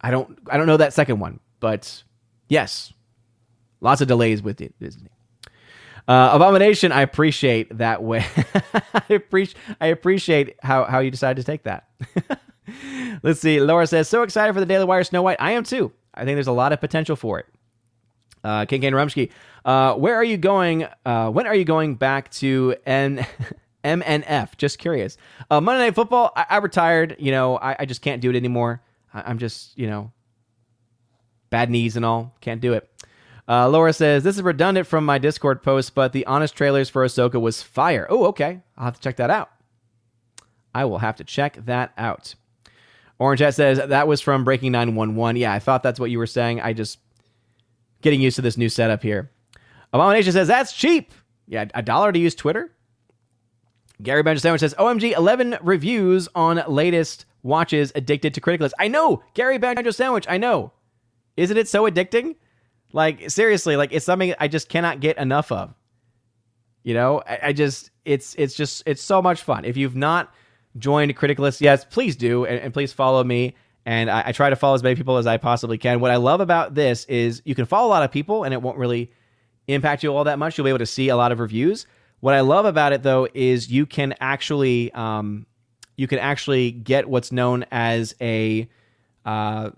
I don't I don't know that second one, but yes, lots of delays with it, Disney. Uh, Abomination, I appreciate that way. I appreciate I appreciate how how you decided to take that. Let's see. Laura says, so excited for the Daily Wire Snow White. I am too. I think there's a lot of potential for it. Uh, King Kane Rumsky, uh, where are you going? Uh, when are you going back to N- MNF? Just curious. Uh, Monday Night Football, I, I retired. You know, I, I, just can't do it anymore. I, am just, you know, bad knees and all. Can't do it. Uh, Laura says, This is redundant from my Discord post, but the honest trailers for Ahsoka was fire. Oh, okay. I'll have to check that out. I will have to check that out. Orange Hat says that was from Breaking 911. Yeah, I thought that's what you were saying. I just getting used to this new setup here. Abomination says that's cheap. Yeah, a dollar to use Twitter. Gary Benjamin Sandwich says OMG 11 reviews on latest watches addicted to Criticless. I know, Gary Banjo Sandwich, I know. Isn't it so addicting? Like seriously, like it's something I just cannot get enough of. You know, I, I just it's it's just it's so much fun. If you've not joined Criticless, yes, please do, and, and please follow me. And I, I, try to follow as many people as I possibly can. What I love about this is you can follow a lot of people, and it won't really impact you all that much. You'll be able to see a lot of reviews. What I love about it though is you can actually um, you can actually get what's known as a uh,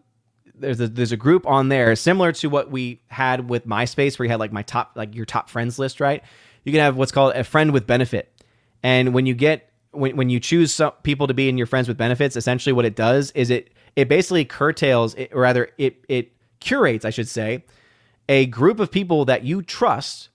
there's a there's a group on there similar to what we had with MySpace, where you had like my top like your top friends list, right? You can have what's called a friend with benefit, and when you get when, when you choose some people to be in your friends with benefits, essentially what it does is it it basically curtails, it, or rather, it it curates, I should say, a group of people that you trust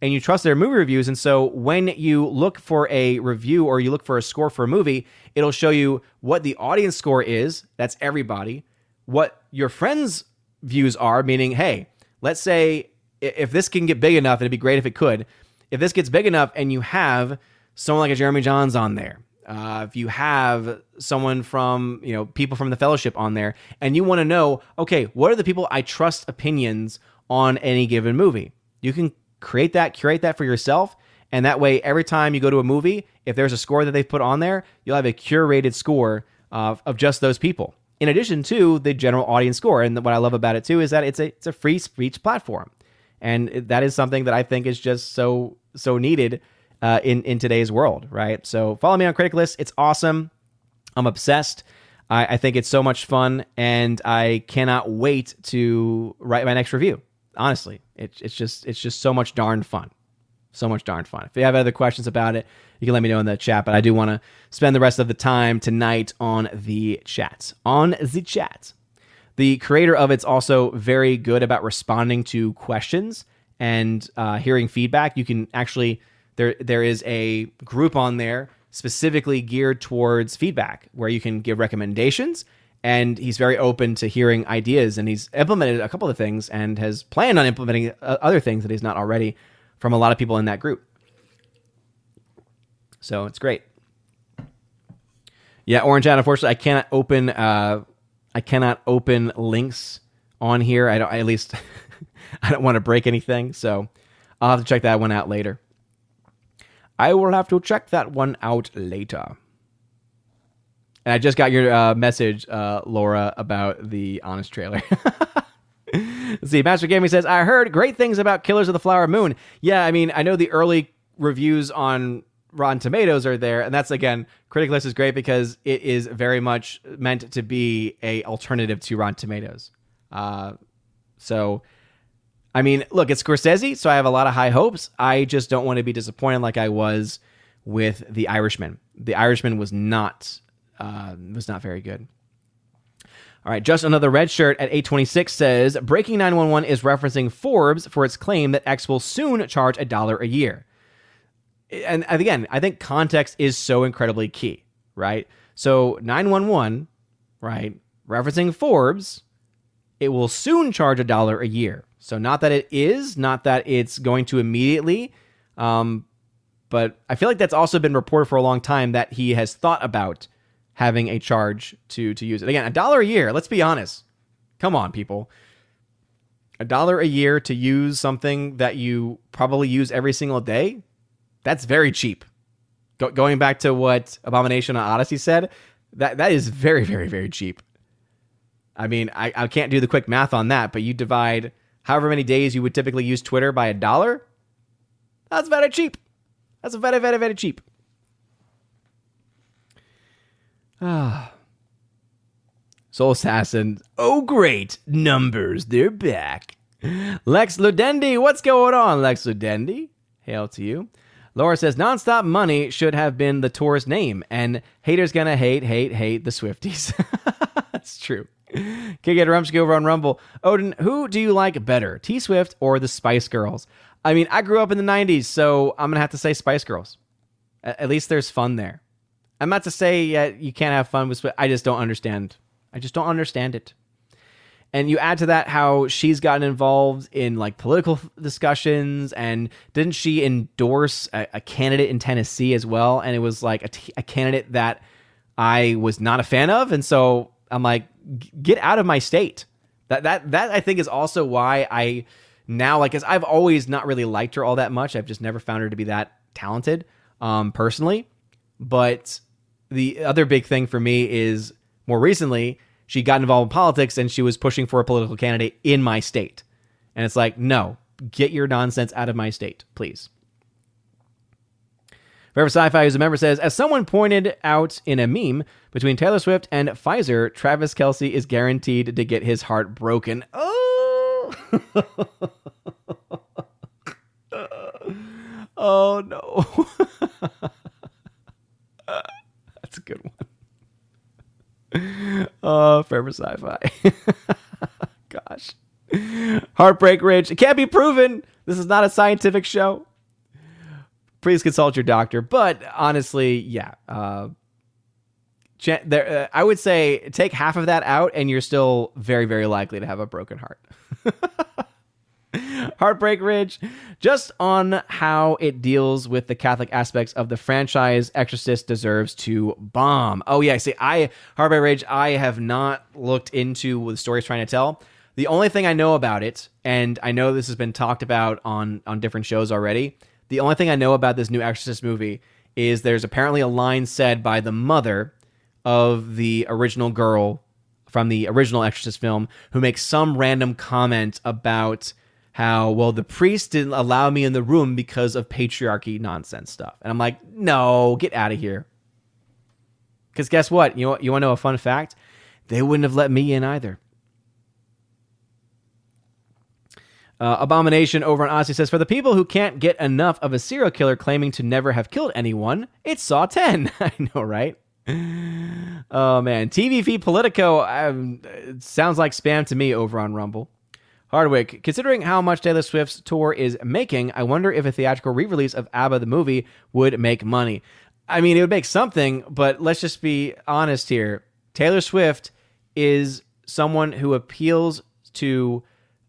and you trust their movie reviews. And so when you look for a review or you look for a score for a movie, it'll show you what the audience score is. That's everybody. What your friends' views are, meaning, hey, let's say if this can get big enough, it'd be great if it could. If this gets big enough and you have someone like a Jeremy Jahns on there, uh, if you have someone from you know people from the fellowship on there and you want to know okay what are the people i trust opinions on any given movie. You can create that, curate that for yourself. And that way, every time you go to a movie, if there's a score that they've put on there, you'll have a curated score of, of just those people. In addition to the general audience score. And what I love about it too is that it's a, it's a free speech platform. And that is something that I think is just so, so needed uh, in, in today's world, right? So follow me on Criticless. It's awesome. I'm obsessed. I, I think it's so much fun, and I cannot wait to write my next review. Honestly, it, it's just it's just so much darn fun, so much darn fun. If you have other questions about it, you can let me know in the chat. But I do want to spend the rest of the time tonight on the chat. On the chat, the creator of it's also very good about responding to questions and uh, hearing feedback. You can actually there there is a group on there specifically geared towards feedback where you can give recommendations and he's very open to hearing ideas and he's implemented a couple of things and has planned on implementing uh, other things that he's not already from a lot of people in that group so it's great yeah orange out unfortunately i cannot open uh, i cannot open links on here i don't I, at least i don't want to break anything so i'll have to check that one out later I will have to check that one out later. And I just got your uh, message, uh, Laura, about the Honest trailer. See. Master Gaming says, I heard great things about Killers of the Flower Moon. Yeah, I mean, I know the early reviews on Rotten Tomatoes are there, and that's again, Criticless is great because it is very much meant to be a alternative to Rotten Tomatoes. Uh, so I mean, look, it's Scorsese, so I have a lot of high hopes. I just don't want to be disappointed like I was with The Irishman. The Irishman was not uh, was not very good. All right, just another red shirt at 826 says Breaking 911 is referencing Forbes for its claim that X will soon charge a dollar a year. And again, I think context is so incredibly key, right? So 911, right, referencing Forbes, it will soon charge a dollar a year. So not that it is, not that it's going to immediately, um, but I feel like that's also been reported for a long time that he has thought about having a charge to to use it. Again, a dollar a year. Let's be honest. Come on, people. A dollar a year to use something that you probably use every single day. That's very cheap. Go- going back to what Abomination on Odysee said, that that is very very very cheap. I mean, I, I can't do the quick math on that, but you divide however many days you would typically use Twitter by a dollar, that's very cheap. That's very, very, very cheap. Ah. Soul Assassin. Oh, great. Numbers. They're back. Lex Ludendi. What's going on, Lex Ludendi? Hail to you. Laura says Nonstop Money should have been the tour's name, and haters gonna hate, hate, hate the Swifties. That's true. Kick it Rumsky over on Rumble. Odin, who do you like better, T Swift or the Spice Girls? I mean, I grew up in the 90s, so I'm to have to say Spice Girls. At least there's fun there. I'm not to say you can't have fun with Swift. I just don't understand. I just don't understand it. And you add to that how she's gotten involved in like political discussions, and didn't she endorse a, a candidate in Tennessee as well? And it was like a, t- a candidate that I was not a fan of, and so I'm like, get out of my state. That that that I think is also why I now like as I've always not really liked her all that much. I've just never found her to be that talented um, personally. But the other big thing for me is more recently she got involved in politics and she was pushing for a political candidate in my state. And it's like, no, get your nonsense out of my state, please. Forever Sci-Fi, who's a member, says, as someone pointed out in a meme, between Taylor Swift and Pfizer, Travis Kelce is guaranteed to get his heart broken. Oh, oh no, good one. Oh, Forever Sci-Fi. Gosh, Heartbreak Ridge. It can't be proven. This is not a scientific show please consult your doctor. But honestly, yeah, uh, there, uh, I would say take half of that out, and you're still very, very likely to have a broken heart. Heartbreak Ridge, just on how it deals with the Catholic aspects of the franchise, Exorcist deserves to bomb. Oh yeah, see, I Heartbreak Ridge, I have not looked into what the story's trying to tell. The only thing I know about it, and I know this has been talked about on on different shows already. The only thing I know about this new Exorcist movie is there's apparently a line said by the mother of the original girl from the original Exorcist film who makes some random comment about how well the priest didn't allow me in the room because of patriarchy nonsense stuff. And I'm like, "No, get out of here." Cuz guess what? You know, you want to know a fun fact? They wouldn't have let me in either. Uh, Abomination over on Odysee says, For the people who can't get enough of a serial killer claiming to never have killed anyone, it's Saw 10. I know, right? Oh, man. TV feed Politico um, sounds like spam to me over on Rumble. Hardwick, considering how much Taylor Swift's tour is making, I wonder if a theatrical re release of ABBA the movie would make money. I mean, it would make something, but let's just be honest here. Taylor Swift is someone who appeals to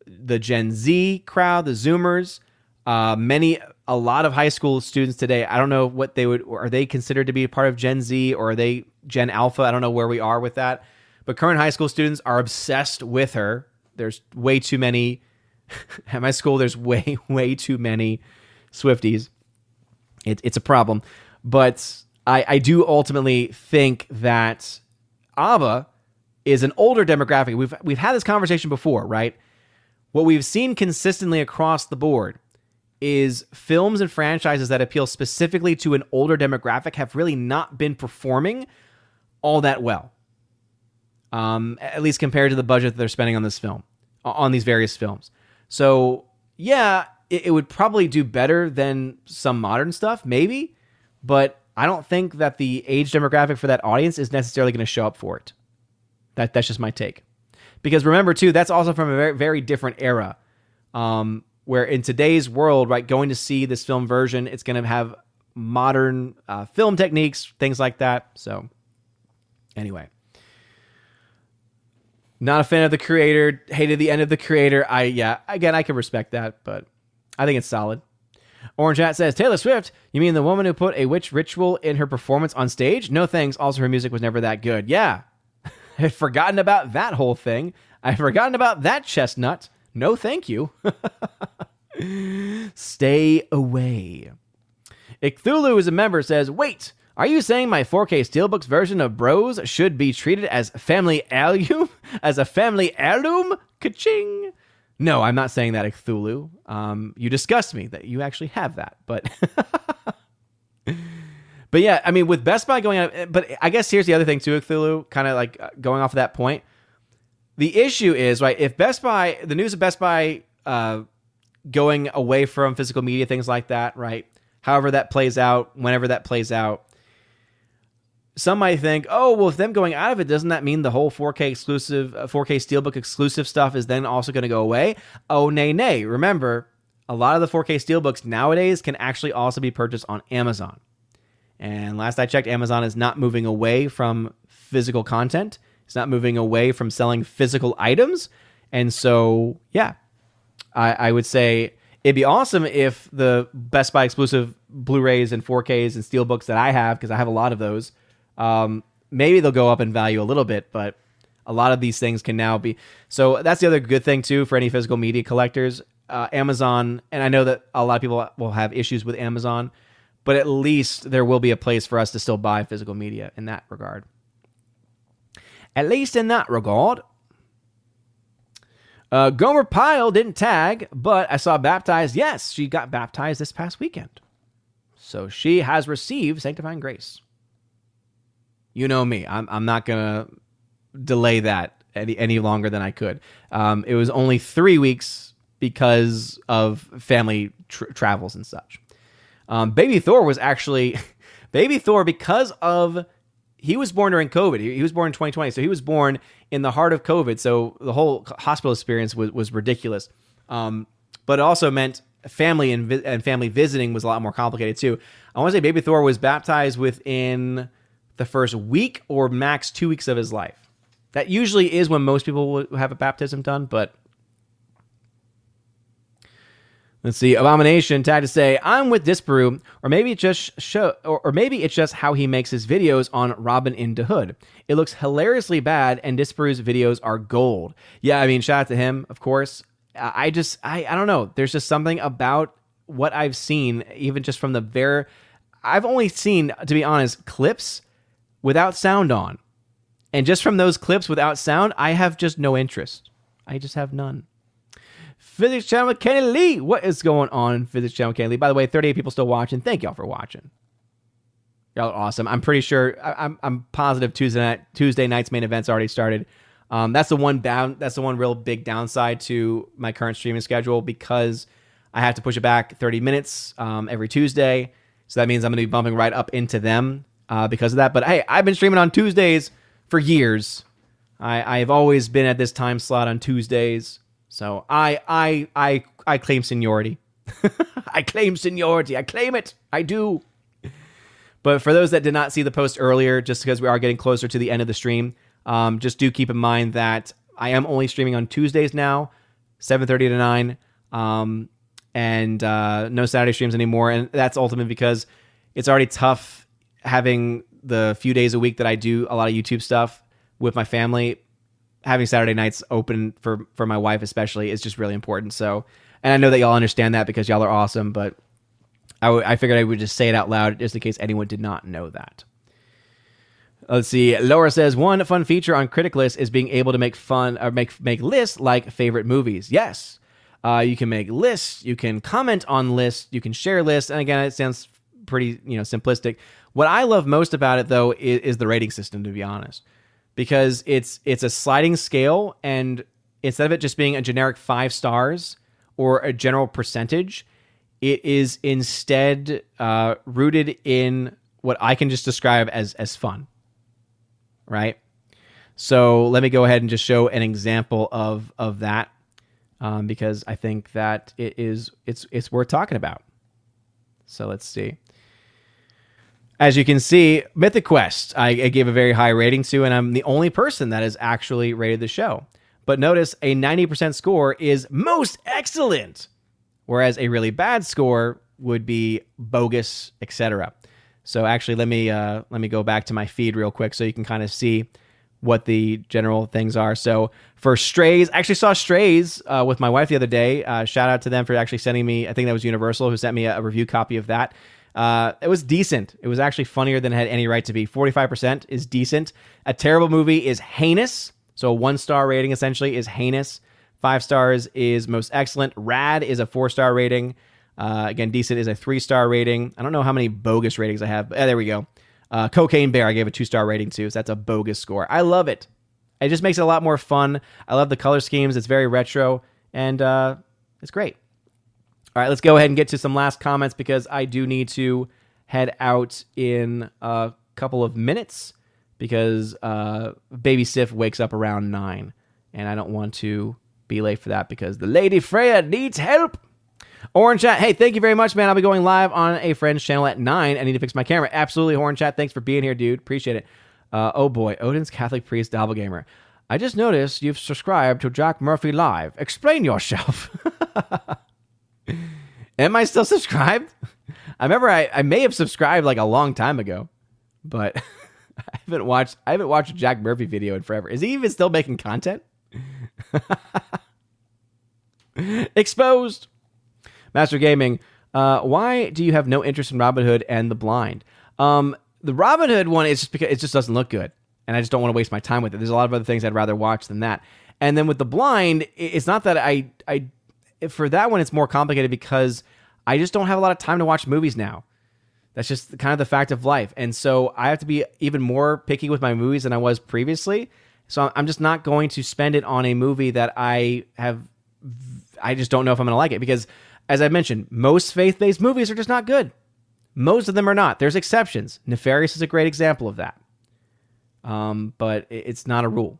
the Gen Z crowd, the Zoomers, uh, many, a lot of high school students today. I don't know what they would, are they considered to be part of Gen Z or are they Gen Alpha? I don't know where we are with that. But current high school students are obsessed with her. There's way too many, at my school, there's way, way too many Swifties. It, it's a problem. But I, I do ultimately think that ABBA is an older demographic. We've, we've had this conversation before, right? What we've seen consistently across the board is films and franchises that appeal specifically to an older demographic have really not been performing all that well. Um, at least compared to the budget that they're spending on this film, on these various films. So, yeah, it, it would probably do better than some modern stuff, maybe, but I don't think that the age demographic for that audience is necessarily going to show up for it. That, that's just my take. Because remember, too, that's also from a very, very different era. Um, where in today's world, right, going to see this film version, it's going to have modern uh, film techniques, things like that. So, anyway, not a fan of the creator. Hated the end of the creator. I yeah, again, I can respect that, but I think it's solid. Orange Hat says Taylor Swift. You mean the woman who put a witch ritual in her performance on stage? No thanks. Also, her music was never that good. Yeah, had forgotten about that whole thing. I've forgotten about that chestnut. No, thank you. Stay away. Icthulu is a member says, Wait, are you saying my 4K Steelbooks version of Bros should be treated as family heirloom? As a family heirloom? Ka-ching! No, I'm not saying that, Icthulu. Um, you disgust me that you actually have that, but But yeah, I mean, with Best Buy going out, but I guess here's the other thing too, Cthulhu, kind of like uh, going off of that point. The issue is, right, if Best Buy, the news of Best Buy uh, going away from physical media, things like that, right, however that plays out, whenever that plays out, some might think, oh, well, if them going out of it, doesn't that mean the whole 4K exclusive, 4K uh, Steelbook exclusive stuff is then also going to go away? Oh, nay, nay. Remember, a lot of the 4K Steelbooks nowadays can actually also be purchased on Amazon. And last I checked, Amazon is not moving away from physical content. It's not moving away from selling physical items. And so, yeah, I, I would say it'd be awesome if the Best Buy exclusive Blu-rays and 4Ks and Steelbooks that I have, because I have a lot of those, um, maybe they'll go up in value a little bit, but a lot of these things can now be. So that's the other good thing too for any physical media collectors. Uh, Amazon, and I know that a lot of people will have issues with Amazon but at least there will be a place for us to still buy physical media in that regard. At least in that regard. Uh, Gomer Pyle didn't tag, but I saw baptized. Yes, she got baptized this past weekend. So she has received sanctifying grace. You know me. I'm, I'm not to delay that any, any longer than I could. Um, it was only three weeks because of family tr- travels and such. Um, Baby Thor was actually Baby Thor because of he was born during COVID. He, he, was born in 2020, so he was born in the heart of COVID. So the whole hospital experience was was ridiculous. Um, but it also meant family and, vi- and family visiting was a lot more complicated too. I want to say Baby Thor was baptized within the first week or max two weeks of his life. That usually is when most people will have a baptism done, but Let's see. Abomination tag to say, I'm with Disparu, or maybe it just show, or, or maybe it's just how he makes his videos on Robin in the Hood. It looks hilariously bad, and Disparu's videos are gold. Yeah, I mean, shout out to him, of course. I just, I, I don't know. There's just something about what I've seen, even just from the very, I've only seen, to be honest, clips without sound on. And just from those clips without sound, I have just no interest. I just have none. Physics Channel with Kenny Lee. What is going on Physics Channel with Kenny Lee? By the way, 38 people still watching. Thank y'all for watching. Y'all are awesome. I'm pretty sure. I, am I'm, I'm positive Tuesday night Tuesday night's main event's already started. Um, that's the one down. That's the one real big downside to my current streaming schedule because I have to push it back 30 minutes um, every Tuesday. So that means I'm going to be bumping right up into them uh, because of that. But hey, I've been streaming on Tuesdays for years. I, I've always been at this time slot on Tuesdays. So I I I I claim seniority. I claim seniority. I claim it. I do. But for those that did not see the post earlier, just because we are getting closer to the end of the stream, um, just do keep in mind that I am only streaming on Tuesdays now, 7:30 to 9, um, and uh, no Saturday streams anymore. And that's ultimately because it's already tough having the few days a week that I do a lot of YouTube stuff with my family having Saturday nights open for for my wife especially is just really important. So, and I know that y'all understand that because y'all are awesome, but I, w- I figured I would just say it out loud just in case anyone did not know that. Let's see. Laura says one fun feature on Criticless is being able to make fun or make make lists like favorite movies. Yes, uh, you can make lists. You can comment on lists. You can share lists. And again, it sounds pretty you know simplistic. What I love most about it though is, is the rating system. To be honest, because it's it's a sliding scale and instead of it just being a generic 5 stars or a general percentage it is instead uh, rooted in what I can just describe as as fun right so let me go ahead and just show an example of of that um, because I think that it is it's it's worth talking about so let's see as you can see, Mythic Quest, I, I, gave a very high rating to, and I'm the only person that has actually rated the show. But notice a 90% score is most excellent, whereas a really bad score would be bogus, etc. So actually, let me uh, let me go back to my feed real quick so you can kind of see what the general things are. So for Strays, I actually saw Strays uh, with my wife the other day. Uh, shout out to them for actually sending me. I think that was Universal who sent me a, a review copy of that. Uh, it was decent. It was actually funnier than it had any right to be. 45% is decent. A terrible movie is heinous. So a one star rating essentially is heinous. Five stars is most excellent. Rad is a four star rating. Uh, again, decent is a three star rating. I don't know how many bogus ratings I have. But, uh, there we go. Uh, Cocaine Bear, I gave a two star rating to, so that's a bogus score. I love it. It just makes it a lot more fun. I love the color schemes. It's very retro, and uh, it's great. All right, let's go ahead and get to some last comments because I do need to head out in a couple of minutes because uh, baby Sif wakes up around nine, and I don't want to be late for that because the lady Freya needs help. Orange Hat, hey, thank you very much, man. I'll be going live on a friend's channel at nine. I need to fix my camera. Absolutely, Orange Hat. Thanks for being here, dude. Appreciate it. Uh, oh boy, Odin's Catholic Priest Doppelganger. I just noticed you've subscribed to Jack Murphy Live. Explain yourself. Am I still subscribed? I remember I, I may have subscribed like a long time ago, but I haven't watched I haven't watched a Jack Murphy video in forever. Is he even still making content? Exposed. Master Gaming. Uh, why do you have no interest in Robin Hood and The Blind? Um, the Robin Hood one is just because it just doesn't look good, and I just don't want to waste my time with it. There's a lot of other things I'd rather watch than that. And then with The Blind, it's not that I I for that one, it's more complicated because I just don't have a lot of time to watch movies now. That's just kind of the fact of life. And so I have to be even more picky with my movies than I was previously. So I'm just not going to spend it on a movie that I have, I just don't know if I'm going to like it because, as I mentioned, most faith based movies are just not good. Most of them are not. There's exceptions. Nefarious is a great example of that. Um, but it's not a rule.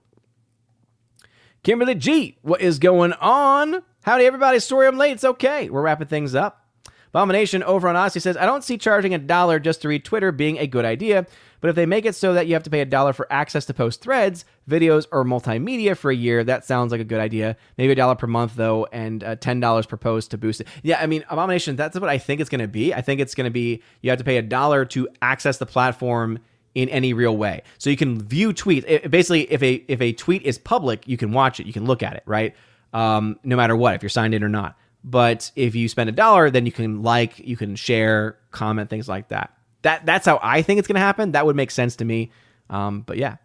Kimberly G, what is going on? Howdy, everybody. Sorry I'm late. It's okay. We're wrapping things up. Abomination over on Odysee says, I don't see charging a dollar just to read Twitter being a good idea, But if they make it so that you have to pay a dollar for access to post threads, videos, or multimedia for a year, that sounds like a good idea. Maybe a dollar per month though, and uh, ten dollars per post to boost it. Yeah, I mean, Abomination. That's what I think it's going to be. I think it's going to be you have to pay a dollar to access the platform in any real way. So you can view tweets. It, basically, if a if a tweet is public, you can watch it, you can look at it, right? Um, no matter what, if you're signed in or not. But if you spend a dollar, then you can like, you can share, comment, things like that. That that's how I think it's going to happen. That would make sense to me. Um, but yeah.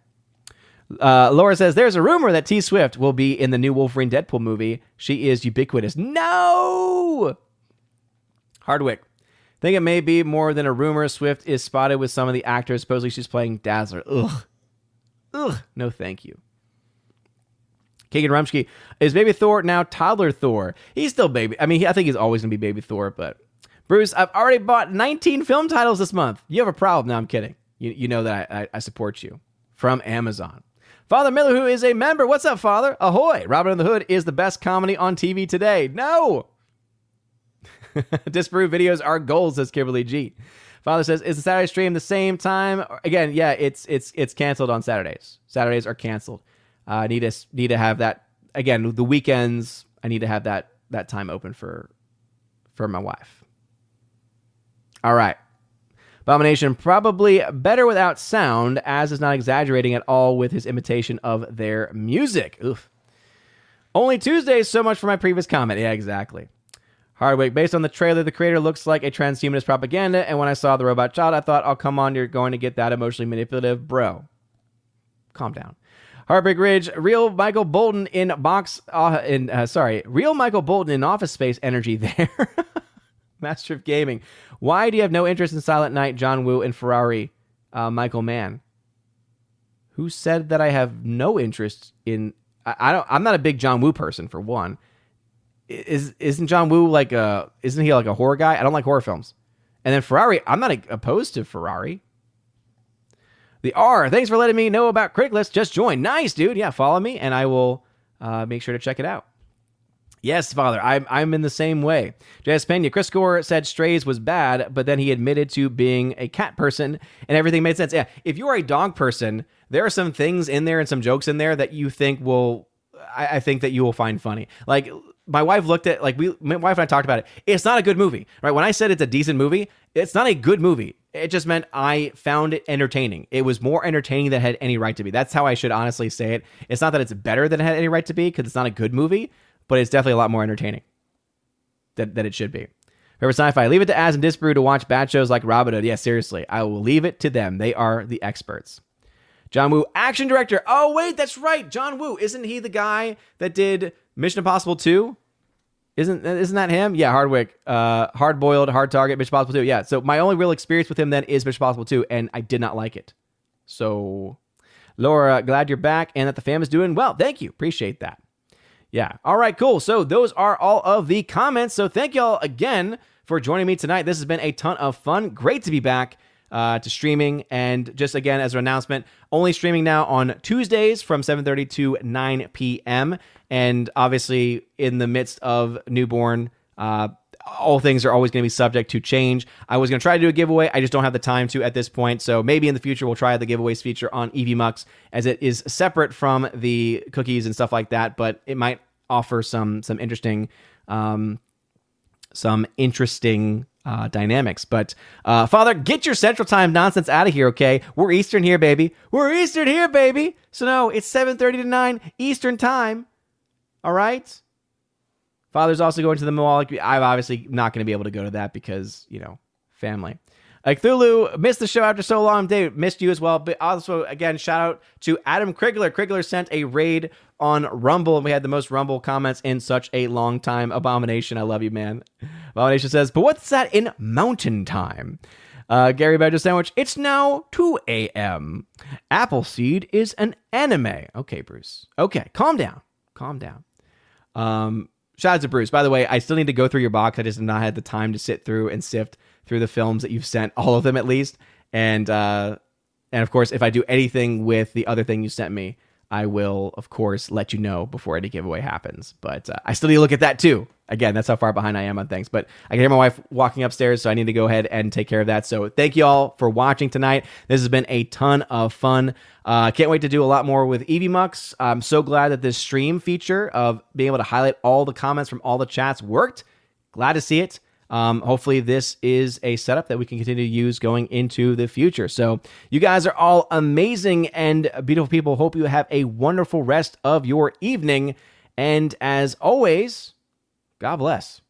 Uh, Laura says there's a rumor that T Swift will be in the new Wolverine Deadpool movie. She is ubiquitous. No. Hardwick. Think it may be more than a rumor. Swift is spotted with some of the actors. Supposedly she's playing Dazzler. Ugh. Ugh. No, thank you. Keegan Rumsky is Baby Thor now toddler Thor. He's still baby. I mean, I think he's always gonna be Baby Thor. But Bruce, I've already bought 19 film titles this month. You have a problem? No, I'm kidding. You, you know that I, I, I support you from Amazon. Father Miller, who is a member. What's up, Father? Ahoy! Robin in the Hood is the best comedy on TV today. No. Disprove videos are gold, says Kimberly G. Father says, "Is the Saturday stream the same time?" Again, yeah, it's it's it's canceled on Saturdays. Saturdays are canceled. I uh, need to need to have that again. The weekends, I need to have that that time open for for my wife. All right. Abomination probably better without sound, as is not exaggerating at all with his imitation of their music. Oof. Only Tuesdays, so much for my previous comment. Yeah, exactly. Hardwick, based on the trailer, the creator looks like a transhumanist propaganda, and when I saw the robot child, I thought, oh, come on, you're going to get that emotionally manipulative. Bro, calm down. Heartbreak Ridge, real Michael Bolton in box, uh, in uh, sorry, real Michael Bolton in Office Space energy there. Master of Gaming. Why do you have no interest in Silent Night, John Woo, and Ferrari, uh, Michael Mann? Who said that I have no interest in? I, I, don't. I'm not a big John Woo person for one. Is isn't John Woo like a? Isn't he like a horror guy? I don't like horror films. And then Ferrari, I'm not opposed to Ferrari. The R, thanks for letting me know about Criticless. Just join. Nice, dude. Yeah, follow me and I will uh, make sure to check it out. Yes, Father, I'm, I'm in the same way. J.S. Pena, Chris Gore said Strays was bad, but then he admitted to being a cat person and everything made sense. Yeah, if you're a dog person, there are some things in there and some jokes in there that you think will, I, I think that you will find funny. Like, my wife looked at like we my wife and I talked about it. It's not a good movie, right? When I said it's a decent movie, it's not a good movie. It just meant I found it entertaining. It was more entertaining than it had any right to be. That's how I should honestly say it. It's not that it's better than it had any right to be because it's not a good movie, but it's definitely a lot more entertaining than, than it should be. Remember sci-fi. Leave it to Az and to watch bad shows like Robin Hood. Yeah, seriously. I will leave it to them. They are the experts. John Woo, action director. Oh, wait, that's right. John Woo. Isn't he the guy that did Mission Impossible 2? Isn't isn't that him? Yeah, Hardwick, uh, hard boiled, hard target, Mission Possible 2. Yeah. So my only real experience with him then is Mission Possible 2, and I did not like it. So, Laura, glad you're back and that the fam is doing well. Thank you. Appreciate that. Yeah. All right, cool. So those are all of the comments. So thank y'all again for joining me tonight. This has been a ton of fun. Great to be back uh, to streaming. And just again, as an announcement, only streaming now on Tuesdays from 7:30 to 9 p.m. And obviously, in the midst of newborn, uh, all things are always going to be subject to change. I was going to try to do a giveaway. I just don't have the time to at this point. So maybe in the future we'll try the giveaways feature on EVMux as it is separate from the cookies and stuff like that. But it might offer some some interesting um, some interesting uh, dynamics. But uh, Father, get your Central Time nonsense out of here, okay? We're Eastern here, baby. We're Eastern here, baby. So no, it's 7:30 to 9 Eastern Time. All right. Father's also going to the Milwaukee. I'm obviously not going to be able to go to that because you know family. Thulu missed the show after so long. Dave missed you as well. But also, again, shout out to Adam Krigler. Krigler sent a raid on Rumble, and we had the most Rumble comments in such a long time. Abomination, I love you, man. Abomination says, but what's that in Mountain Time? Uh, Gary Badger Sandwich, it's now 2 a.m. Appleseed is an anime. Okay, Bruce. Okay, calm down. Calm down. Um, shout out to Bruce. By the way, I still need to go through your box. I just have not had the time to sit through and sift through the films that you've sent, all of them at least. And uh, and of course, if I do anything with the other thing you sent me, I will, of course, let you know before any giveaway happens. But uh, I still need to look at that too. Again, that's how far behind I am on things. But I can hear my wife walking upstairs, so I need to go ahead and take care of that. So thank you all for watching tonight. This has been a ton of fun. Uh, can't wait to do a lot more with EVMux. I'm so glad that this stream feature of being able to highlight all the comments from all the chats worked. Glad to see it. Um, hopefully, this is a setup that we can continue to use going into the future. So, you guys are all amazing and beautiful people. Hope you have a wonderful rest of your evening. And as always, God bless.